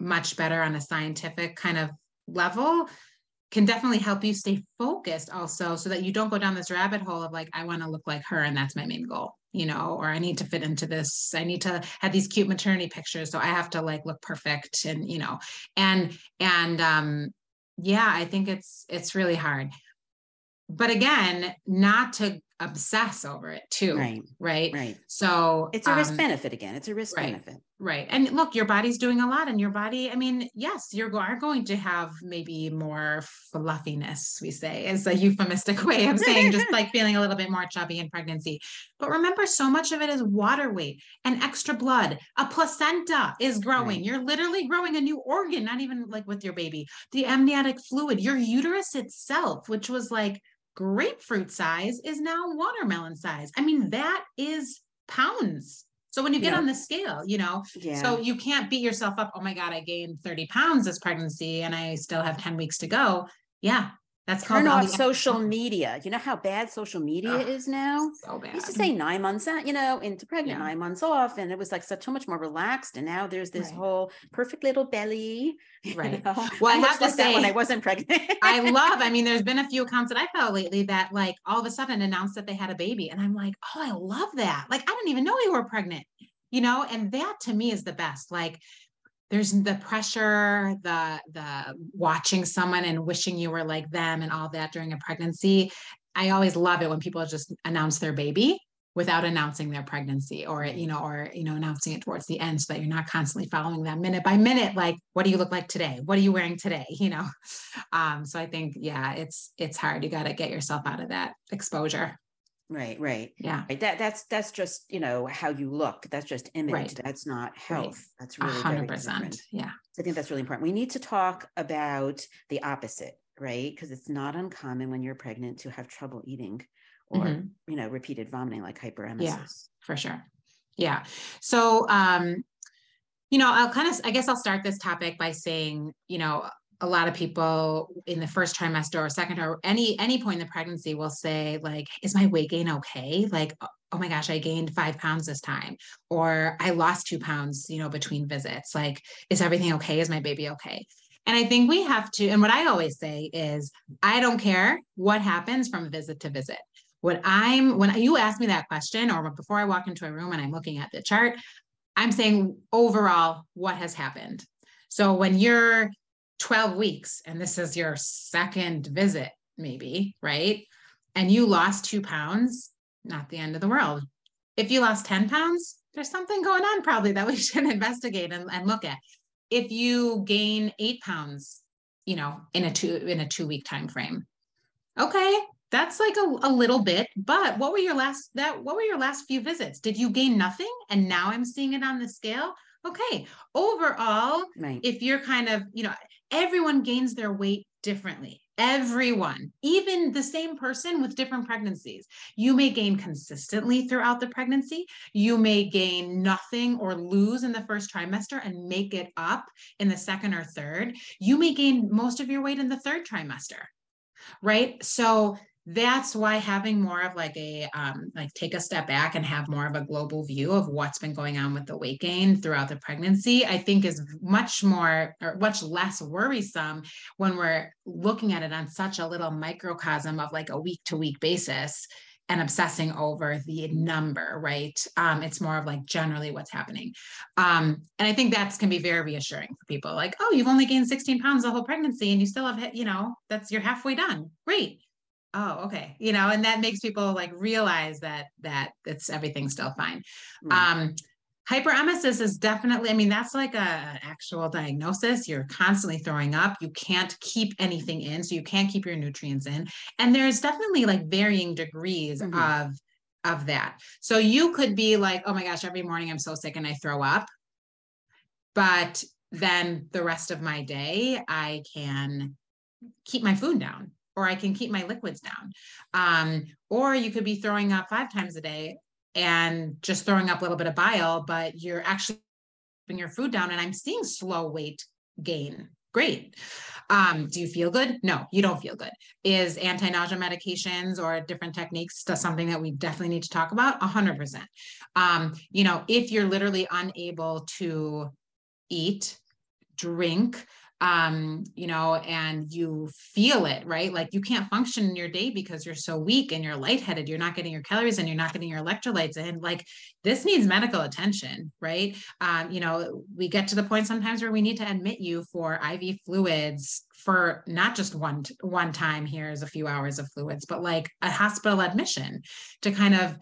much better on a scientific kind of level can definitely help you stay focused also so that you don't go down this rabbit hole of like i want to look like her and that's my main goal you know or i need to fit into this i need to have these cute maternity pictures so i have to like look perfect and you know and and um yeah i think it's it's really hard. But again not to obsess over it too. Right. Right. Right. So it's a risk um, benefit again. It's a risk right, benefit. Right. And look, your body's doing a lot and your body, I mean, yes, you are going to have maybe more fluffiness, we say, is a euphemistic way of saying just like feeling a little bit more chubby in pregnancy. But remember, so much of it is water weight and extra blood. A placenta is growing. Right. You're literally growing a new organ, not even like with your baby. The amniotic fluid, your uterus itself, which was like grapefruit size is now watermelon size. I mean, that is pounds. So when you get yeah. on the scale, you know, yeah. so you can't beat yourself up. Oh my God, I gained 30 pounds this pregnancy and I still have 10 weeks to go. Yeah, that's turn off social media. You know how bad social media oh, is now. So bad. I used to say nine months out, you know, into pregnant, yeah. nine months off, and it was like so, so much more relaxed. And now there's this right. whole perfect little belly. Right. Know? Well, I, I have to say, when I wasn't pregnant, I love. I mean, there's been a few accounts that I follow lately that like all of a sudden announced that they had a baby, and I'm like, oh, I love that. Like I didn't even know you were pregnant. You know, and that to me is the best. Like there's the pressure the the watching someone and wishing you were like them and all that during a pregnancy. I always love it when people just announce their baby without announcing their pregnancy or you know or you know announcing it towards the end so that you're not constantly following them minute by minute like what do you look like today? What are you wearing today? You know? Um so i think yeah it's it's hard. You got to get yourself out of that exposure Right, right. Yeah. Right. That that's that's just, you know, how you look. That's just image. Right. That's not health. Right. That's really 100%. Yeah. So I think that's really important. We need to talk about the opposite, right? Because it's not uncommon when you're pregnant to have trouble eating or, mm-hmm. you know, repeated vomiting like hyperemesis. Yeah, for sure. Yeah. So um you know, I'll kind of I guess I'll start this topic by saying, you know, a lot of people in the first trimester or second or any any point in the pregnancy will say like is my weight gain okay? Like oh, oh my gosh i gained five pounds this time or i lost two pounds you know between visits. Like is everything okay? Is my baby okay? And i think we have to and what i always say is i don't care what happens from visit to visit. What i'm when you ask me that question or before i walk into a room and i'm looking at the chart i'm saying overall what has happened? So when you're 12 weeks and this is your second visit, maybe, right? And you lost two pounds, not the end of the world. If you lost 10 pounds, there's something going on probably that we should investigate and, and look at. If you gain eight pounds, you know, in a two in a two week time frame, okay, that's like a, a little bit. But what were your last that what were your last few visits? Did you gain nothing? And now I'm seeing it on the scale. Okay. Overall, right. if you're kind of, you know, everyone gains their weight differently. Everyone, even the same person with different pregnancies. You may gain consistently throughout the pregnancy. You may gain nothing or lose in the first trimester and make it up in the second or third. You may gain most of your weight in the third trimester. right? So that's why having more of like a um, like take a step back and have more of a global view of what's been going on with the weight gain throughout the pregnancy i think is much more or much less worrisome when we're looking at it on such a little microcosm of like a week to week basis and obsessing over the number, right? Um, it's more of like generally what's happening. Um, and I think that's can be very reassuring for people like, oh, you've only gained 16 pounds the whole pregnancy and you still have, you know, that's you're halfway done. Great oh okay. You know and that makes people like realize that that it's everything's still fine. Right. um hyperemesis is definitely i mean that's like a actual diagnosis. You're constantly throwing up. You can't keep anything in so you can't keep your nutrients in. And there's definitely like varying degrees mm-hmm. of of that. So you could be like oh my gosh every morning i'm so sick and i throw up. But then the rest of my day i can keep my food down or I can keep my liquids down. Um, or you could be throwing up five times a day and just throwing up a little bit of bile, but you're actually keeping your food down and I'm seeing slow weight gain. Great. Um, do you feel good? No, you don't feel good. Is anti-nausea medications or different techniques something that we definitely need to talk about? A hundred percent. Um, you know, if you're literally unable to eat, drink, um you know and you feel it right? Like you can't function in your day because you're so weak and you're lightheaded. You're not getting your calories and you're not getting your electrolytes in. Like this needs medical attention right? Um you know we get to the point sometimes where we need to admit you for iv fluids for not just one one time here's a few hours of fluids but like a hospital admission to kind of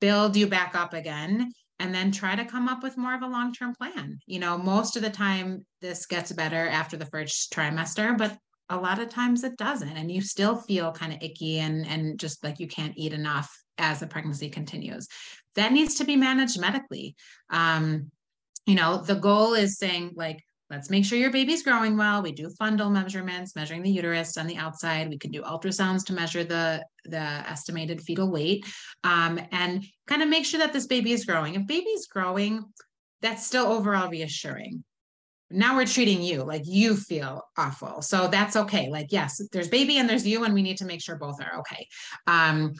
build you back up again and then try to come up with more of a long-term plan. You know, most of the time this gets better after the first trimester, but a lot of times it doesn't and you still feel kind of icky and and just like you can't eat enough as the pregnancy continues. That needs to be managed medically. Um, you know, the goal is saying like let's make sure your baby's growing well. We do fundal measurements, measuring the uterus on the outside. We can do ultrasounds to measure the, the estimated fetal weight um, and kind of make sure that this baby is growing. If baby's growing, that's still overall reassuring. Now we're treating you like you feel awful. So that's okay. Like, yes, there's baby and there's you, and we need to make sure both are okay. Um,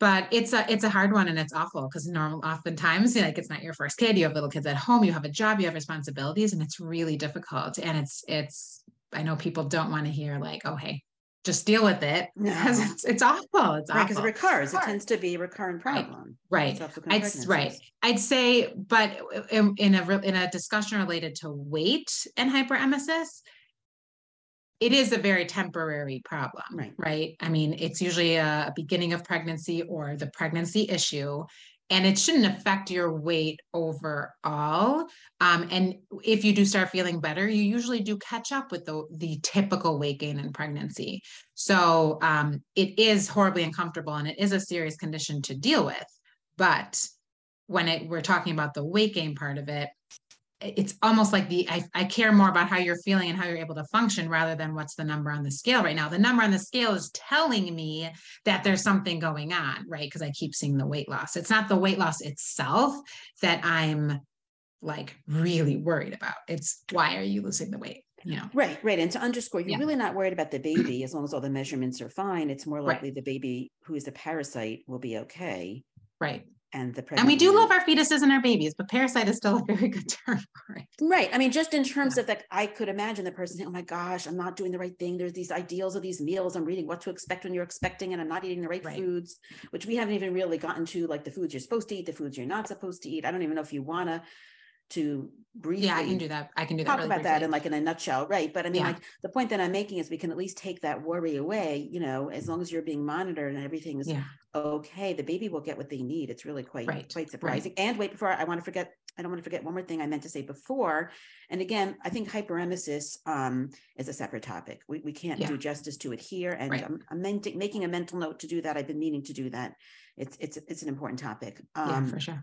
but it's a it's a hard one and it's awful because normal oftentimes like it's not your first kid you have little kids at home you have a job you have responsibilities and it's really difficult. And it's it's i know people don't want to hear like oh hey just deal with it. Because no. it's, it's awful it's right because it recurs. It tends to be a recurrent problem right. right I'd, right. I'd say but uh, in, in a in a discussion related to weight and hyperemesis it is a very temporary problem, right? right? I mean, it's usually a beginning of pregnancy or the pregnancy issue, and it shouldn't affect your weight overall. Um, and if you do start feeling better, you usually do catch up with the, the typical weight gain in pregnancy. So um, it is horribly uncomfortable and it is a serious condition to deal with. But when it, we're talking about the weight gain part of it, it's almost like the I, I care more about how you're feeling and how you're able to function rather than what's the number on the scale right now. The number on the scale is telling me that there's something going on right? Because i keep seeing the weight loss. It's not the weight loss itself that i'm like really worried about. It's why are you losing the weight you know? Right right. And to underscore you're yeah. really not worried about the baby as long as all the measurements are fine. It's more likely right. the baby who is a parasite will be okay. Right and the and we do love our fetuses and our babies but parasite is still a very good term for it right i mean just in terms yeah. of like i could imagine the person saying oh my gosh i'm not doing the right thing there's these ideals of these meals i'm reading what to expect when you're expecting and i'm not eating the right, right. foods which we haven't even really gotten to like the foods you're supposed to eat the foods you're not supposed to eat i don't even know if you want to to briefly yeah i can do that i can do that talk really about briefly. that in like in a nutshell right but i mean yeah. like the point that i'm making is we can at least take that worry away you know as long as you're being monitored and everything is yeah. Okay the baby will get what they need it's really quite right. quite surprising right. and wait before i want to forget i don't want to forget one more thing i meant to say before and again i think hyperemesis um, is a separate topic we, we can't yeah. do justice to it here and right. i'm, I'm making a mental note to do that i've been meaning to do that it's it's it's an important topic um, yeah for sure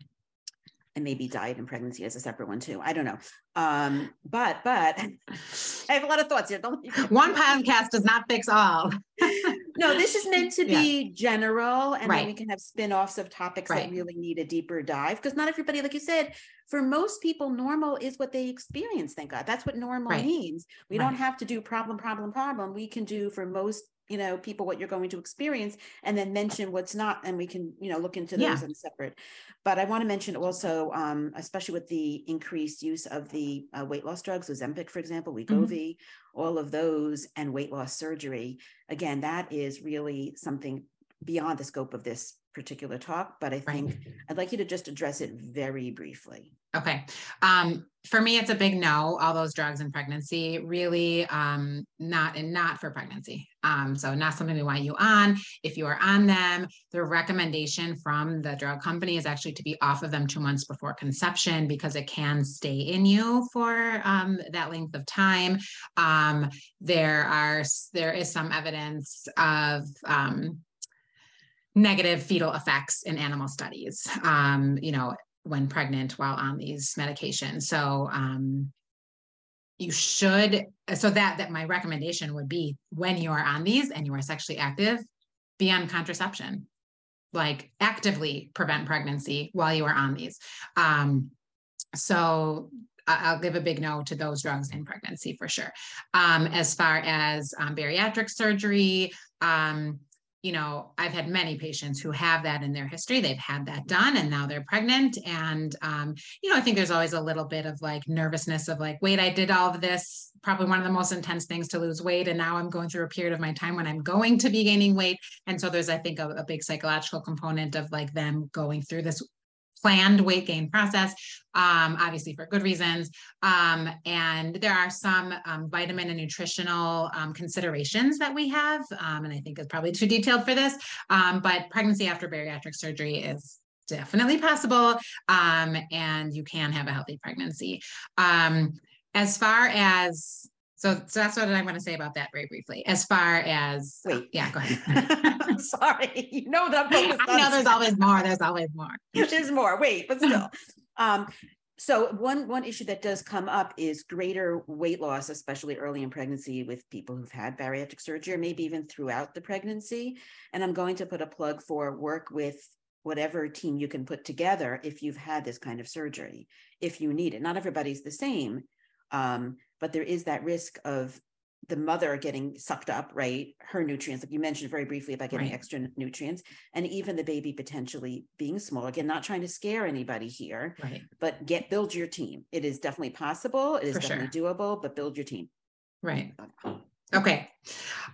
and maybe diet and pregnancy as a separate one too. I don't know. Um, but but I have a lot of thoughts here. one podcast does not fix all. no, this is meant to be yeah. general, and right. then we can have spin-offs of topics right. that really need a deeper dive. Because not everybody, like you said, for most people, normal is what they experience. Thank God. That's what normal right. means. We don't have to do problem, problem, problem. We can do for most you know people what you're going to experience and then mention what's not and we can you know look into those yeah. in separate but i want to mention also um, especially with the increased use of the uh, weight loss drugs ozempic for example wegovy mm-hmm. all of those and weight loss surgery again that is really something beyond the scope of this particular talk, but I think right. I'd like you to just address it very briefly. Okay. Um, for me, it's a big no. All those drugs in pregnancy, really, um, not and not for pregnancy. Um, so not something we want you on. If you are on them, the recommendation from the drug company is actually to be off of them two months before conception because it can stay in you for um, that length of time. Um, there are there is some evidence of um, negative fetal effects in animal studies, um, you know, when pregnant while on these medications. So um, you should, so that that my recommendation would be when you are on these and you are sexually active, be on contraception, like actively prevent pregnancy while you are on these. Um, so I'll give a big no to those drugs in pregnancy for sure. Um, as far as um, bariatric surgery, um, you know, I've had many patients who have that in their history. They've had that done and now they're pregnant. And, um, you know, I think there's always a little bit of like nervousness of like, wait, I did all of this, probably one of the most intense things to lose weight. And now I'm going through a period of my time when I'm going to be gaining weight. And so there's, I think, a, a big psychological component of like them going through this planned weight gain process, um, obviously for good reasons. Um, and there are some um, vitamin and nutritional um, considerations that we have, um, and I think is probably too detailed for this, um, but pregnancy after bariatric surgery is definitely possible, and you can have a healthy pregnancy. as far as so, so that's what I want to say about that very briefly. As far as wait, yeah, go ahead. Sorry, you know that I know there's always more. There's always more. there's more. Wait, but still. um, so one one issue that does come up is greater weight loss, especially early in pregnancy with people who've had bariatric surgery, or maybe even throughout the pregnancy. And I'm going to put a plug for work with whatever team you can put together if you've had this kind of surgery, if you need it. Not everybody's the same. Um, but there is that risk of the mother getting sucked up, right? Her nutrients, like you mentioned very briefly about getting right. extra nutrients, and even the baby potentially being small. Again, not trying to scare anybody here, right. but get build your team. It is definitely possible. It is For definitely sure. doable, but build your team. Right. Um, okay.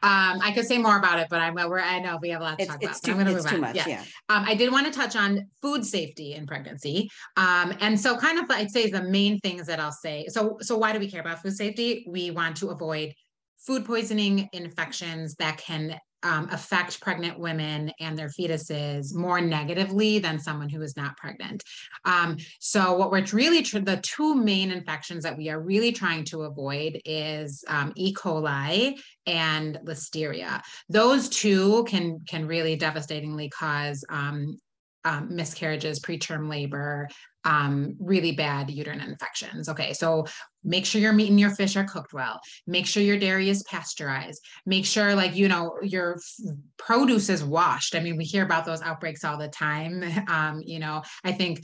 Um, I could say more about it, but I'm we're I know we have a lot to it's, talk it's about. Too, I'm going to move on. Much, yeah. yeah. Um, I did want to touch on food safety in pregnancy. Um, and so kind of I'd say the main things that I'll say. So so why do we care about food safety? We want to avoid food poisoning infections that can um, affect pregnant women and their fetuses more negatively than someone who is not pregnant. Um, so, what we're really tr- the two main infections that we are really trying to avoid is um, E. coli and Listeria. Those two can can really devastatingly cause um, miscarriages, preterm labor, um, really bad uterine infections. Okay, so make sure your meat and your fish are cooked well. Make sure your dairy is pasteurized. Make sure, like, you know, your produce is washed. I mean, we hear about those outbreaks all the time. Um, you know, I think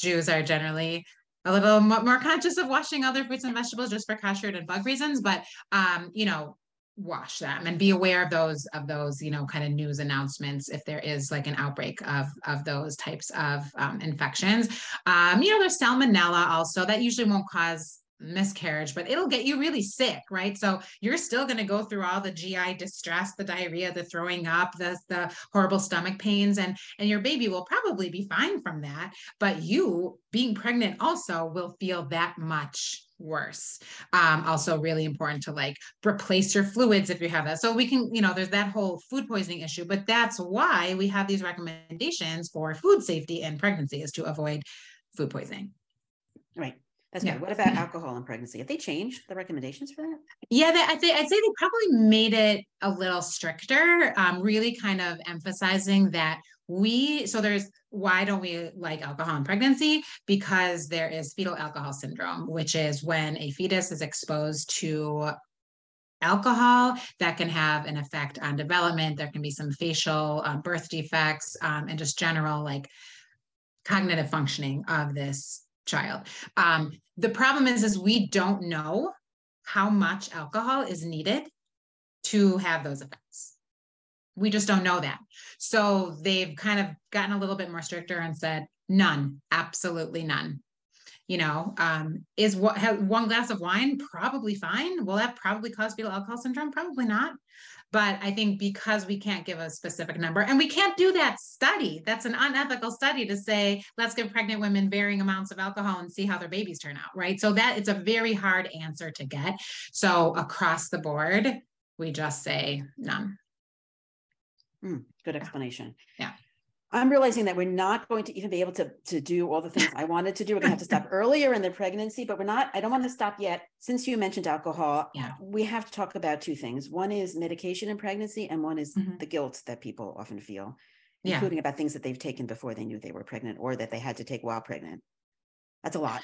Jews are generally a little more conscious of washing other fruits and vegetables just for kosher and bug reasons. But, um, you know, wash them and be aware of those of those you know kind of news announcements if there is like an outbreak of of those types of um, infections. Um, you know there's salmonella also that usually won't cause miscarriage, but it'll get you really sick, right? So you're still going to go through all the GI distress, the diarrhea, the throwing up, the, the horrible stomach pains, and, and your baby will probably be fine from that. But you being pregnant also will feel that much worse. Um, also really important to like replace your fluids if you have that. So we can, you know, there's that whole food poisoning issue, but that's why we have these recommendations for food safety in pregnancy is to avoid food poisoning. Right. Yeah. What about alcohol and pregnancy? Have they changed the recommendations for that? Yeah, they, I'd, say, I'd say they probably made it a little stricter, um, really kind of emphasizing that we, so there's, why don't we like alcohol in pregnancy? Because there is fetal alcohol syndrome, which is when a fetus is exposed to alcohol that can have an effect on development. There can be some facial um, birth defects um, and just general like cognitive functioning of this child. Um, the problem is, is we don't know how much alcohol is needed to have those effects. we just don't know that. So they've kind of gotten a little bit more stricter and said, none, absolutely none. You know, um, is what one glass of wine probably fine? Will that probably cause fetal alcohol syndrome? Probably not. But I think because we can't give a specific number and we can't do that study, that's an unethical study to say, let's give pregnant women varying amounts of alcohol and see how their babies turn out, right? So that it's a very hard answer to get. So across the board, we just say none. Mm, good explanation. Yeah. I'm realizing that we're not going to even be able to, to do all the things I wanted to do. We're gonna have to stop earlier in the pregnancy, but we're not, I don't want to stop yet. Since you mentioned alcohol, Yeah. we have to talk about two things. One is medication in pregnancy and one is Mhm. the guilt that people often feel, Yeah. including about things that they've taken before they knew they were pregnant or that they had to take while pregnant. That's a lot.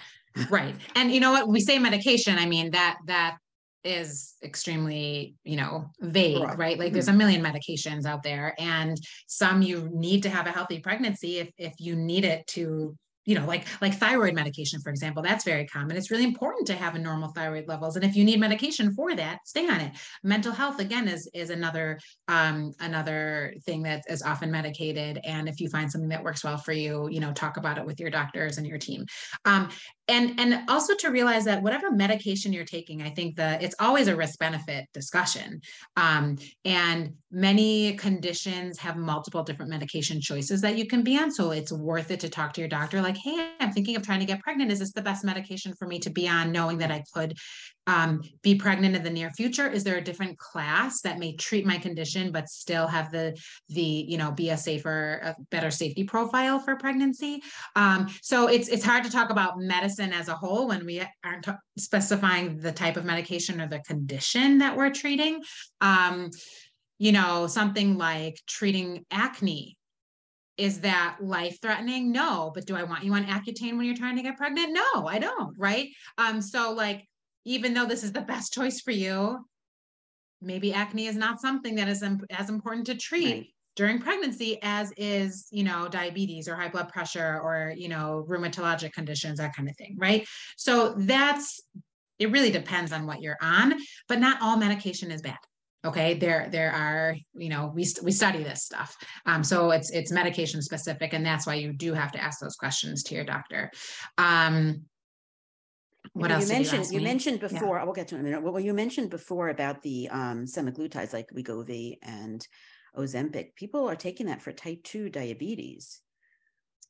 right and you know what we say medication i mean that that is extremely you know vague Broad. right? Like there's a million medications out there and some you need to have a healthy pregnancy if if you need it to you know like like thyroid medication for example that's very common. It's really important to have a normal thyroid levels and if you need medication for that stay on it. Mental health again is is another um another thing that is often medicated and if you find something that works well for you you know talk about it with your doctors and your team. Um and and also to realize that whatever medication you're taking i think that it's always a risk benefit discussion. Um, and many conditions have multiple different medication choices that you can be on. So it's worth it to talk to your doctor like hey i'm thinking of trying to get pregnant. Is this the best medication for me to be on knowing that i could um, be pregnant in the near future is there a different class that may treat my condition but still have the the you know be a safer a better safety profile for pregnancy um, so it's it's hard to talk about medicine as a whole when we aren't ta- specifying the type of medication or the condition that we're treating. Um, you know, something like treating acne. Is that life threatening? No. But do I want you on Accutane when you're trying to get pregnant? No, I don't. Right. Um, so like, even though this is the best choice for you, maybe acne is not something that is im- as important to treat Right. during pregnancy as is you know diabetes or high blood pressure or you know rheumatologic conditions that kind of thing right? So that's it really depends on what you're on but not all medication is bad okay? There there are you know we, we study this stuff um, so it's it's medication specific and that's why you do have to ask those questions to your doctor. Um what else you mentioned you me? mentioned before I will get to it in a minute well you mentioned before about the um semaglutides like Wegovy and Ozempic people are taking that for type 2 diabetes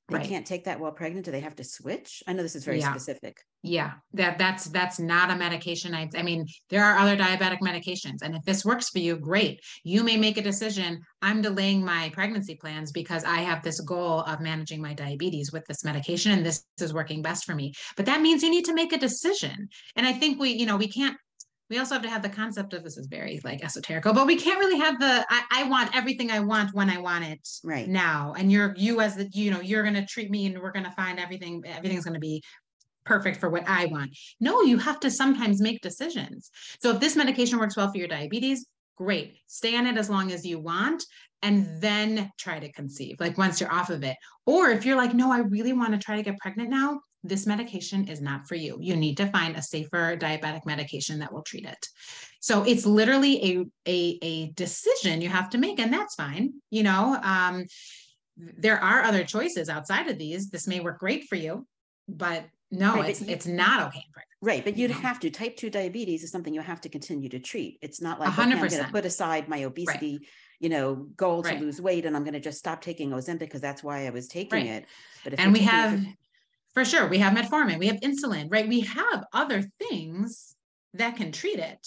they Right. can't take that while pregnant do they have to switch I know this is very Yeah. specific Yeah, that that's that's not a medication. I I mean, there are other diabetic medications, and if this works for you, great. You may make a decision. I'm delaying my pregnancy plans because I have this goal of managing my diabetes with this medication, and this is working best for me. But that means you need to make a decision. And I think we, you know, we can't. We also have to have the concept of this is very like esoterical, but we can't really have the I, I want everything I want when I want it right now. And you're you as the you know you're gonna treat me and we're gonna find everything everything's gonna be perfect for what I want. No, you have to sometimes make decisions. So if this medication works well for your diabetes, great. Stay on it as long as you want and then try to conceive, like once you're off of it. Or if you're like, no, I really want to try to get pregnant now, this medication is not for you. You need to find a safer diabetic medication that will treat it. So it's literally a a, a decision you have to make, and that's fine. You know, um, there are other choices outside of these. This may work great for you, but no, Right, it's you- it's not okay. in pregnancy. right but you'd know. have to type 2 diabetes is something you have to continue to treat it's not like A okay, I'm going to put aside my obesity you know goal to Right. lose weight and I'm going to just stop taking Ozempic because that's why I was taking Right. it but if and we you're it have for- sure we have metformin we have insulin right we have other things that can treat it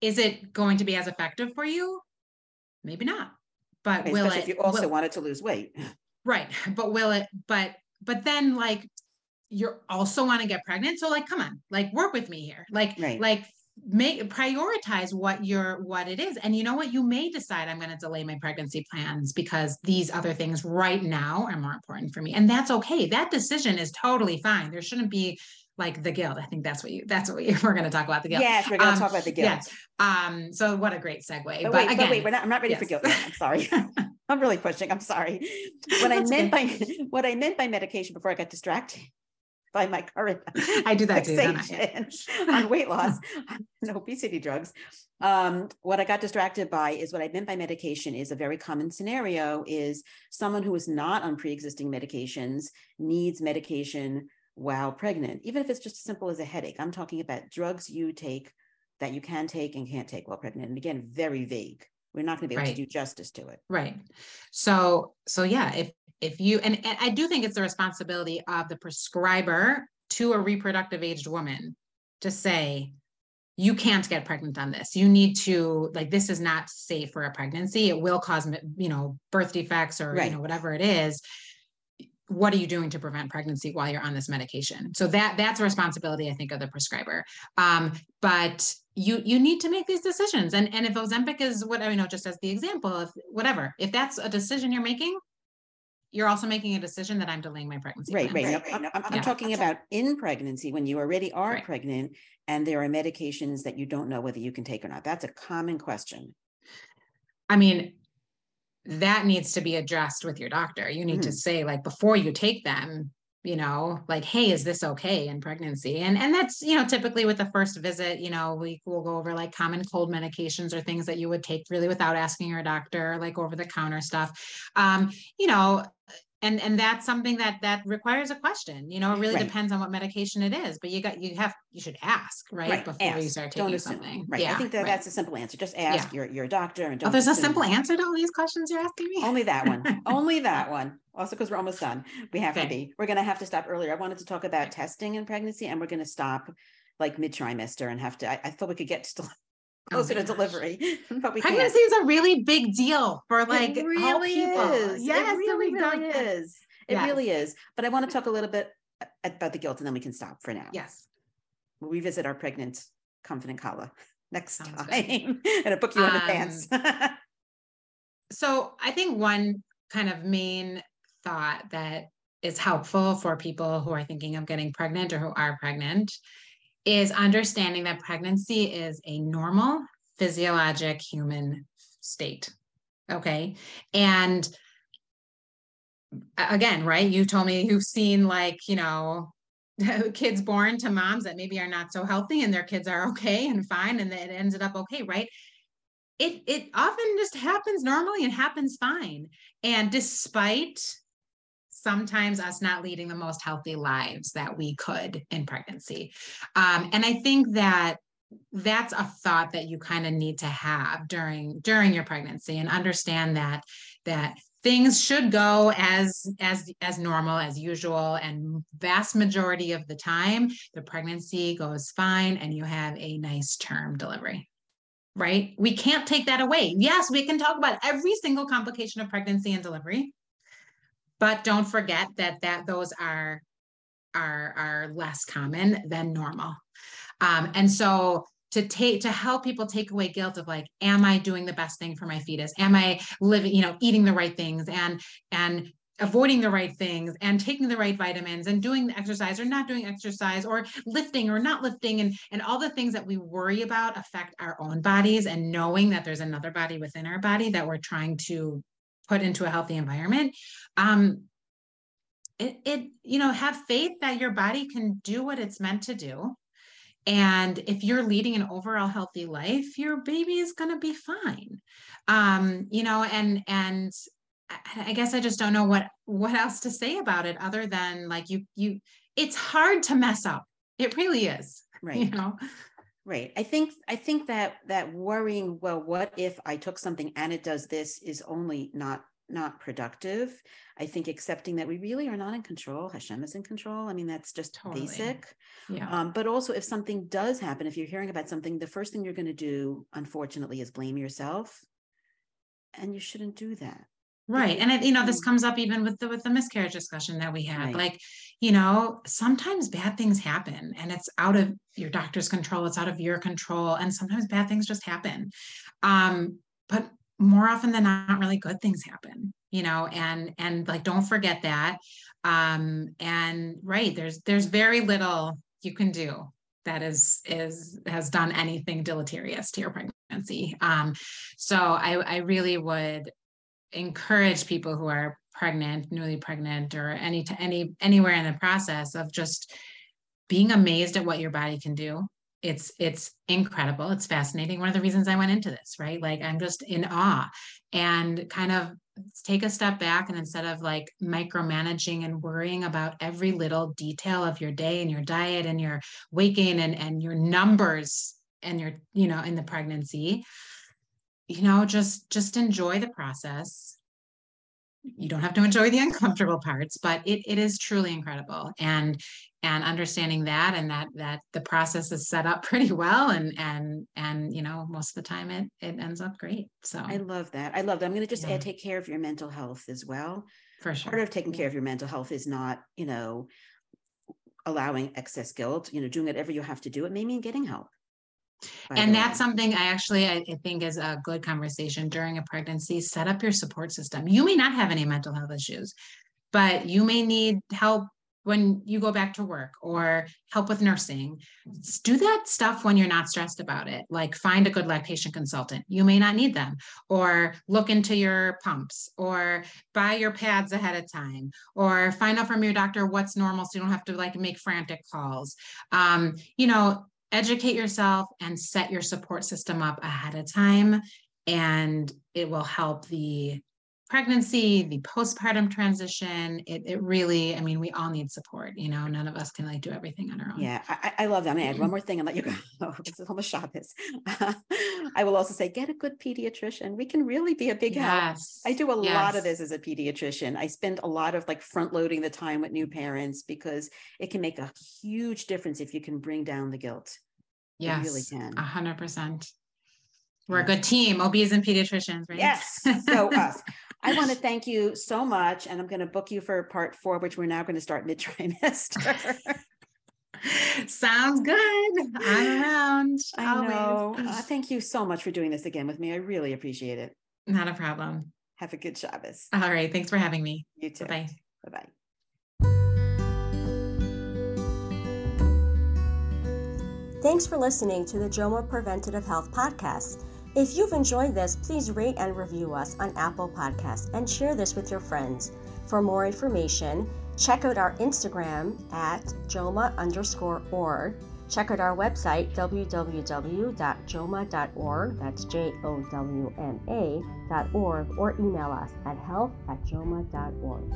is it going to be as effective for you maybe not but will it if you also will- wanted to lose weight right but will it but but then like you're also want to get pregnant so like come on like work with me here like Right. like make prioritize what your what it is and you know what you may decide i'm going to delay my pregnancy plans because these other things right now are more important for me and that's okay that decision is totally fine there shouldn't be like the guilt i think that's what you that's what we, we're going to talk about the guilt yes we're going to Um, talk about the guilt yes. um so what a great segue but, but, wait, again but wait, we're not, I'm not ready for yes. guilt. yet. I'm sorry. I'm really pushing. I'm sorry. What I meant by what I meant by medication before I got distracted by my current I do that too, I? fixation on weight loss and obesity drugs. Um, what I got distracted by is what I meant by medication is a very common scenario is someone who is not on pre-existing medications needs medication while pregnant, even if it's just as simple as a headache. I'm talking about drugs you take that you can take and can't take while pregnant. And again, very vague. We're not going to be able Right. to do justice to it. Right. So, so yeah, if, if you, and, and I do think it's the responsibility of the prescriber to a reproductive aged woman to say, you can't get pregnant on this. You need to, like, this is not safe for a pregnancy. It will cause, you know, birth defects or, you know, whatever it is. What are you doing to prevent pregnancy while you're on this medication? So that, that's a responsibility, I think, of the prescriber. Um, but you, you need to make these decisions. And, and if Ozempic is what, I you know, just as the example, if, whatever, if that's a decision you're making, you're also making a decision that I'm delaying my pregnancy. Right, plan. right. No, I'm, I'm- I'm talking about in pregnancy when you already are Right. pregnant and there are medications that you don't know whether you can take or not. That's a common question. I mean, that needs to be addressed with your doctor. You need to say like before you take them, you know, like, hey, is this okay in pregnancy? And and that's, you know, typically with the first visit, you know, we will go over like common cold medications or things that you would take really without asking your doctor, like over the counter stuff. Um, you know, and and that's something that that requires a question. You know, it really Right. depends on what medication it is, but you got you have you should ask, right? Right, Before you ask, start Don't taking assume. something. Right. I think that right. that's a simple answer. Just ask your, your doctor and oh, don't. Oh, there's a simple answer to all these questions you're asking me? Only that one. Only that one. Also, because we're almost done. We have to be. We're going to have to stop earlier. I wanted to talk about testing in pregnancy and we're going to stop like mid trimester and have to. I, I thought we could get Oh closer my to delivery, but we can't. Pregnancy is a really big deal for like it all really people. is. Yes, it really, really is. It Yes. really is. But I want to talk a little bit about the guilt and then we can stop for now. Yes. We'll revisit our pregnant confident Kallah next Sounds time and I book you in Um, advance. So I think one kind of main thought that is helpful for people who are thinking of getting pregnant or who are pregnant is understanding that pregnancy is a normal physiologic human state. Okay. And again, right? You told me you've seen like, you know, kids born to moms that maybe are not so healthy and their kids are okay and fine and it ended up okay, right? It it often just happens normally and happens fine. And despite sometimes us not leading the most healthy lives that we could in pregnancy. Um, and I think that that's a thought that you kind of need to have during during your pregnancy and understand that that things should go as as as normal as usual and vast majority of the time the pregnancy goes fine and you have a nice term delivery right? We can't take that away. Yes we can talk about every single complication of pregnancy and delivery but don't forget that that those are are are less common than normal. Um, and so to take to help people take away guilt of like am i doing the best thing for my fetus? Am i living you know eating the right things and and avoiding the right things and taking the right vitamins and doing the exercise or not doing exercise or lifting or not lifting and and all the things that we worry about affect our own bodies and knowing that there's another body within our body that we're trying to put into a healthy environment. Um it, it you know have faith that your body can do what it's meant to do. And if you're leading an overall healthy life your baby is going to be fine. Um you know and and I, guess i just don't know what what else to say about it other than like you you it's hard to mess up. It really is you right. know Right. I think I think that that worrying, well, what if I took something and it does this is only not not productive. I think accepting that we really are not in control. Hashem is in control. I mean, that's just Totally. basic. yeah Um, but also if something does happen, if you're hearing about something, the first thing you're going to do, unfortunately, is blame yourself. And you shouldn't do that. Right. And it, you know, this Mm. comes up even with the with the miscarriage discussion that we had. Right. Like, you know, sometimes bad things happen and it's out of your doctor's control, it's out of your control, and sometimes bad things just happen. Um, but more often than not, really good things happen, you know, and and like don't forget that. Um, and right, there's there's very little you can do that is is has done anything deleterious to your pregnancy. Um, so I I really would encourage people who are pregnant, newly pregnant, or any to any anywhere in the process of just being amazed at what your body can do. It's it's incredible. It's fascinating. One of the reasons I went into this, right? Like I'm just in awe and kind of take a step back and instead of like micromanaging and worrying about every little detail of your day and your diet and your waking and, and your numbers and your, you know, in the pregnancy, you know, just just enjoy the process. You don't have to enjoy the uncomfortable parts but it, it is truly incredible. And and understanding that and that that the process is set up pretty well and and and you know most of the time it it ends up great. So i love that. I love that. I'm going to just yeah. add take care of your mental health as well. For sure. Part of taking care of your mental health is not you know allowing excess guilt you know doing whatever you have to do. It may mean getting help and that's something I actually I, think is a good conversation during a pregnancy. Set up your support system. You may not have any mental health issues, but you may need help when you go back to work or help with nursing. Do that stuff when you're not stressed about it. Like find a good lactation consultant. You may not need them, or look into your pumps, or buy your pads ahead of time, or find out from your doctor what's normal so you don't have to like make frantic calls. Um, you know, educate yourself and set your support system up ahead of time. And it will help the pregnancy the postpartum transition. It, it really i mean we all need support you know none of us can like do everything on our own. Yeah i, I love that. I'm gonna add one more thing and let you go this is almost Shabbos. i will also say get a good pediatrician. We can really be a big yes. help i do a yes. lot of this as a pediatrician. I spend a lot of like front loading the time with new parents because it can make a huge difference if you can bring down the guilt Yes, really can. A hundred percent. We're a good team, OBs and pediatricians, right? Yes. So us. I want to thank you so much. And I'm going to book you for part four, which we're now going to start mid trimester. Sounds good. I'm around. I know. Uh, thank you so much for doing this again with me. I really appreciate it. Not a problem. Have a good Shabbos. All right. Thanks for having me. You too. Bye. Bye bye. Thanks for listening to the JOWMA Preventative Health Podcast. If you've enjoyed this, please rate and review us on Apple Podcasts and share this with your friends. For more information, check out our Instagram at JOWMA underscore org. Check out our website, www.jowma.org, that's J O W M A, dot org, or email us at health at jowma.org.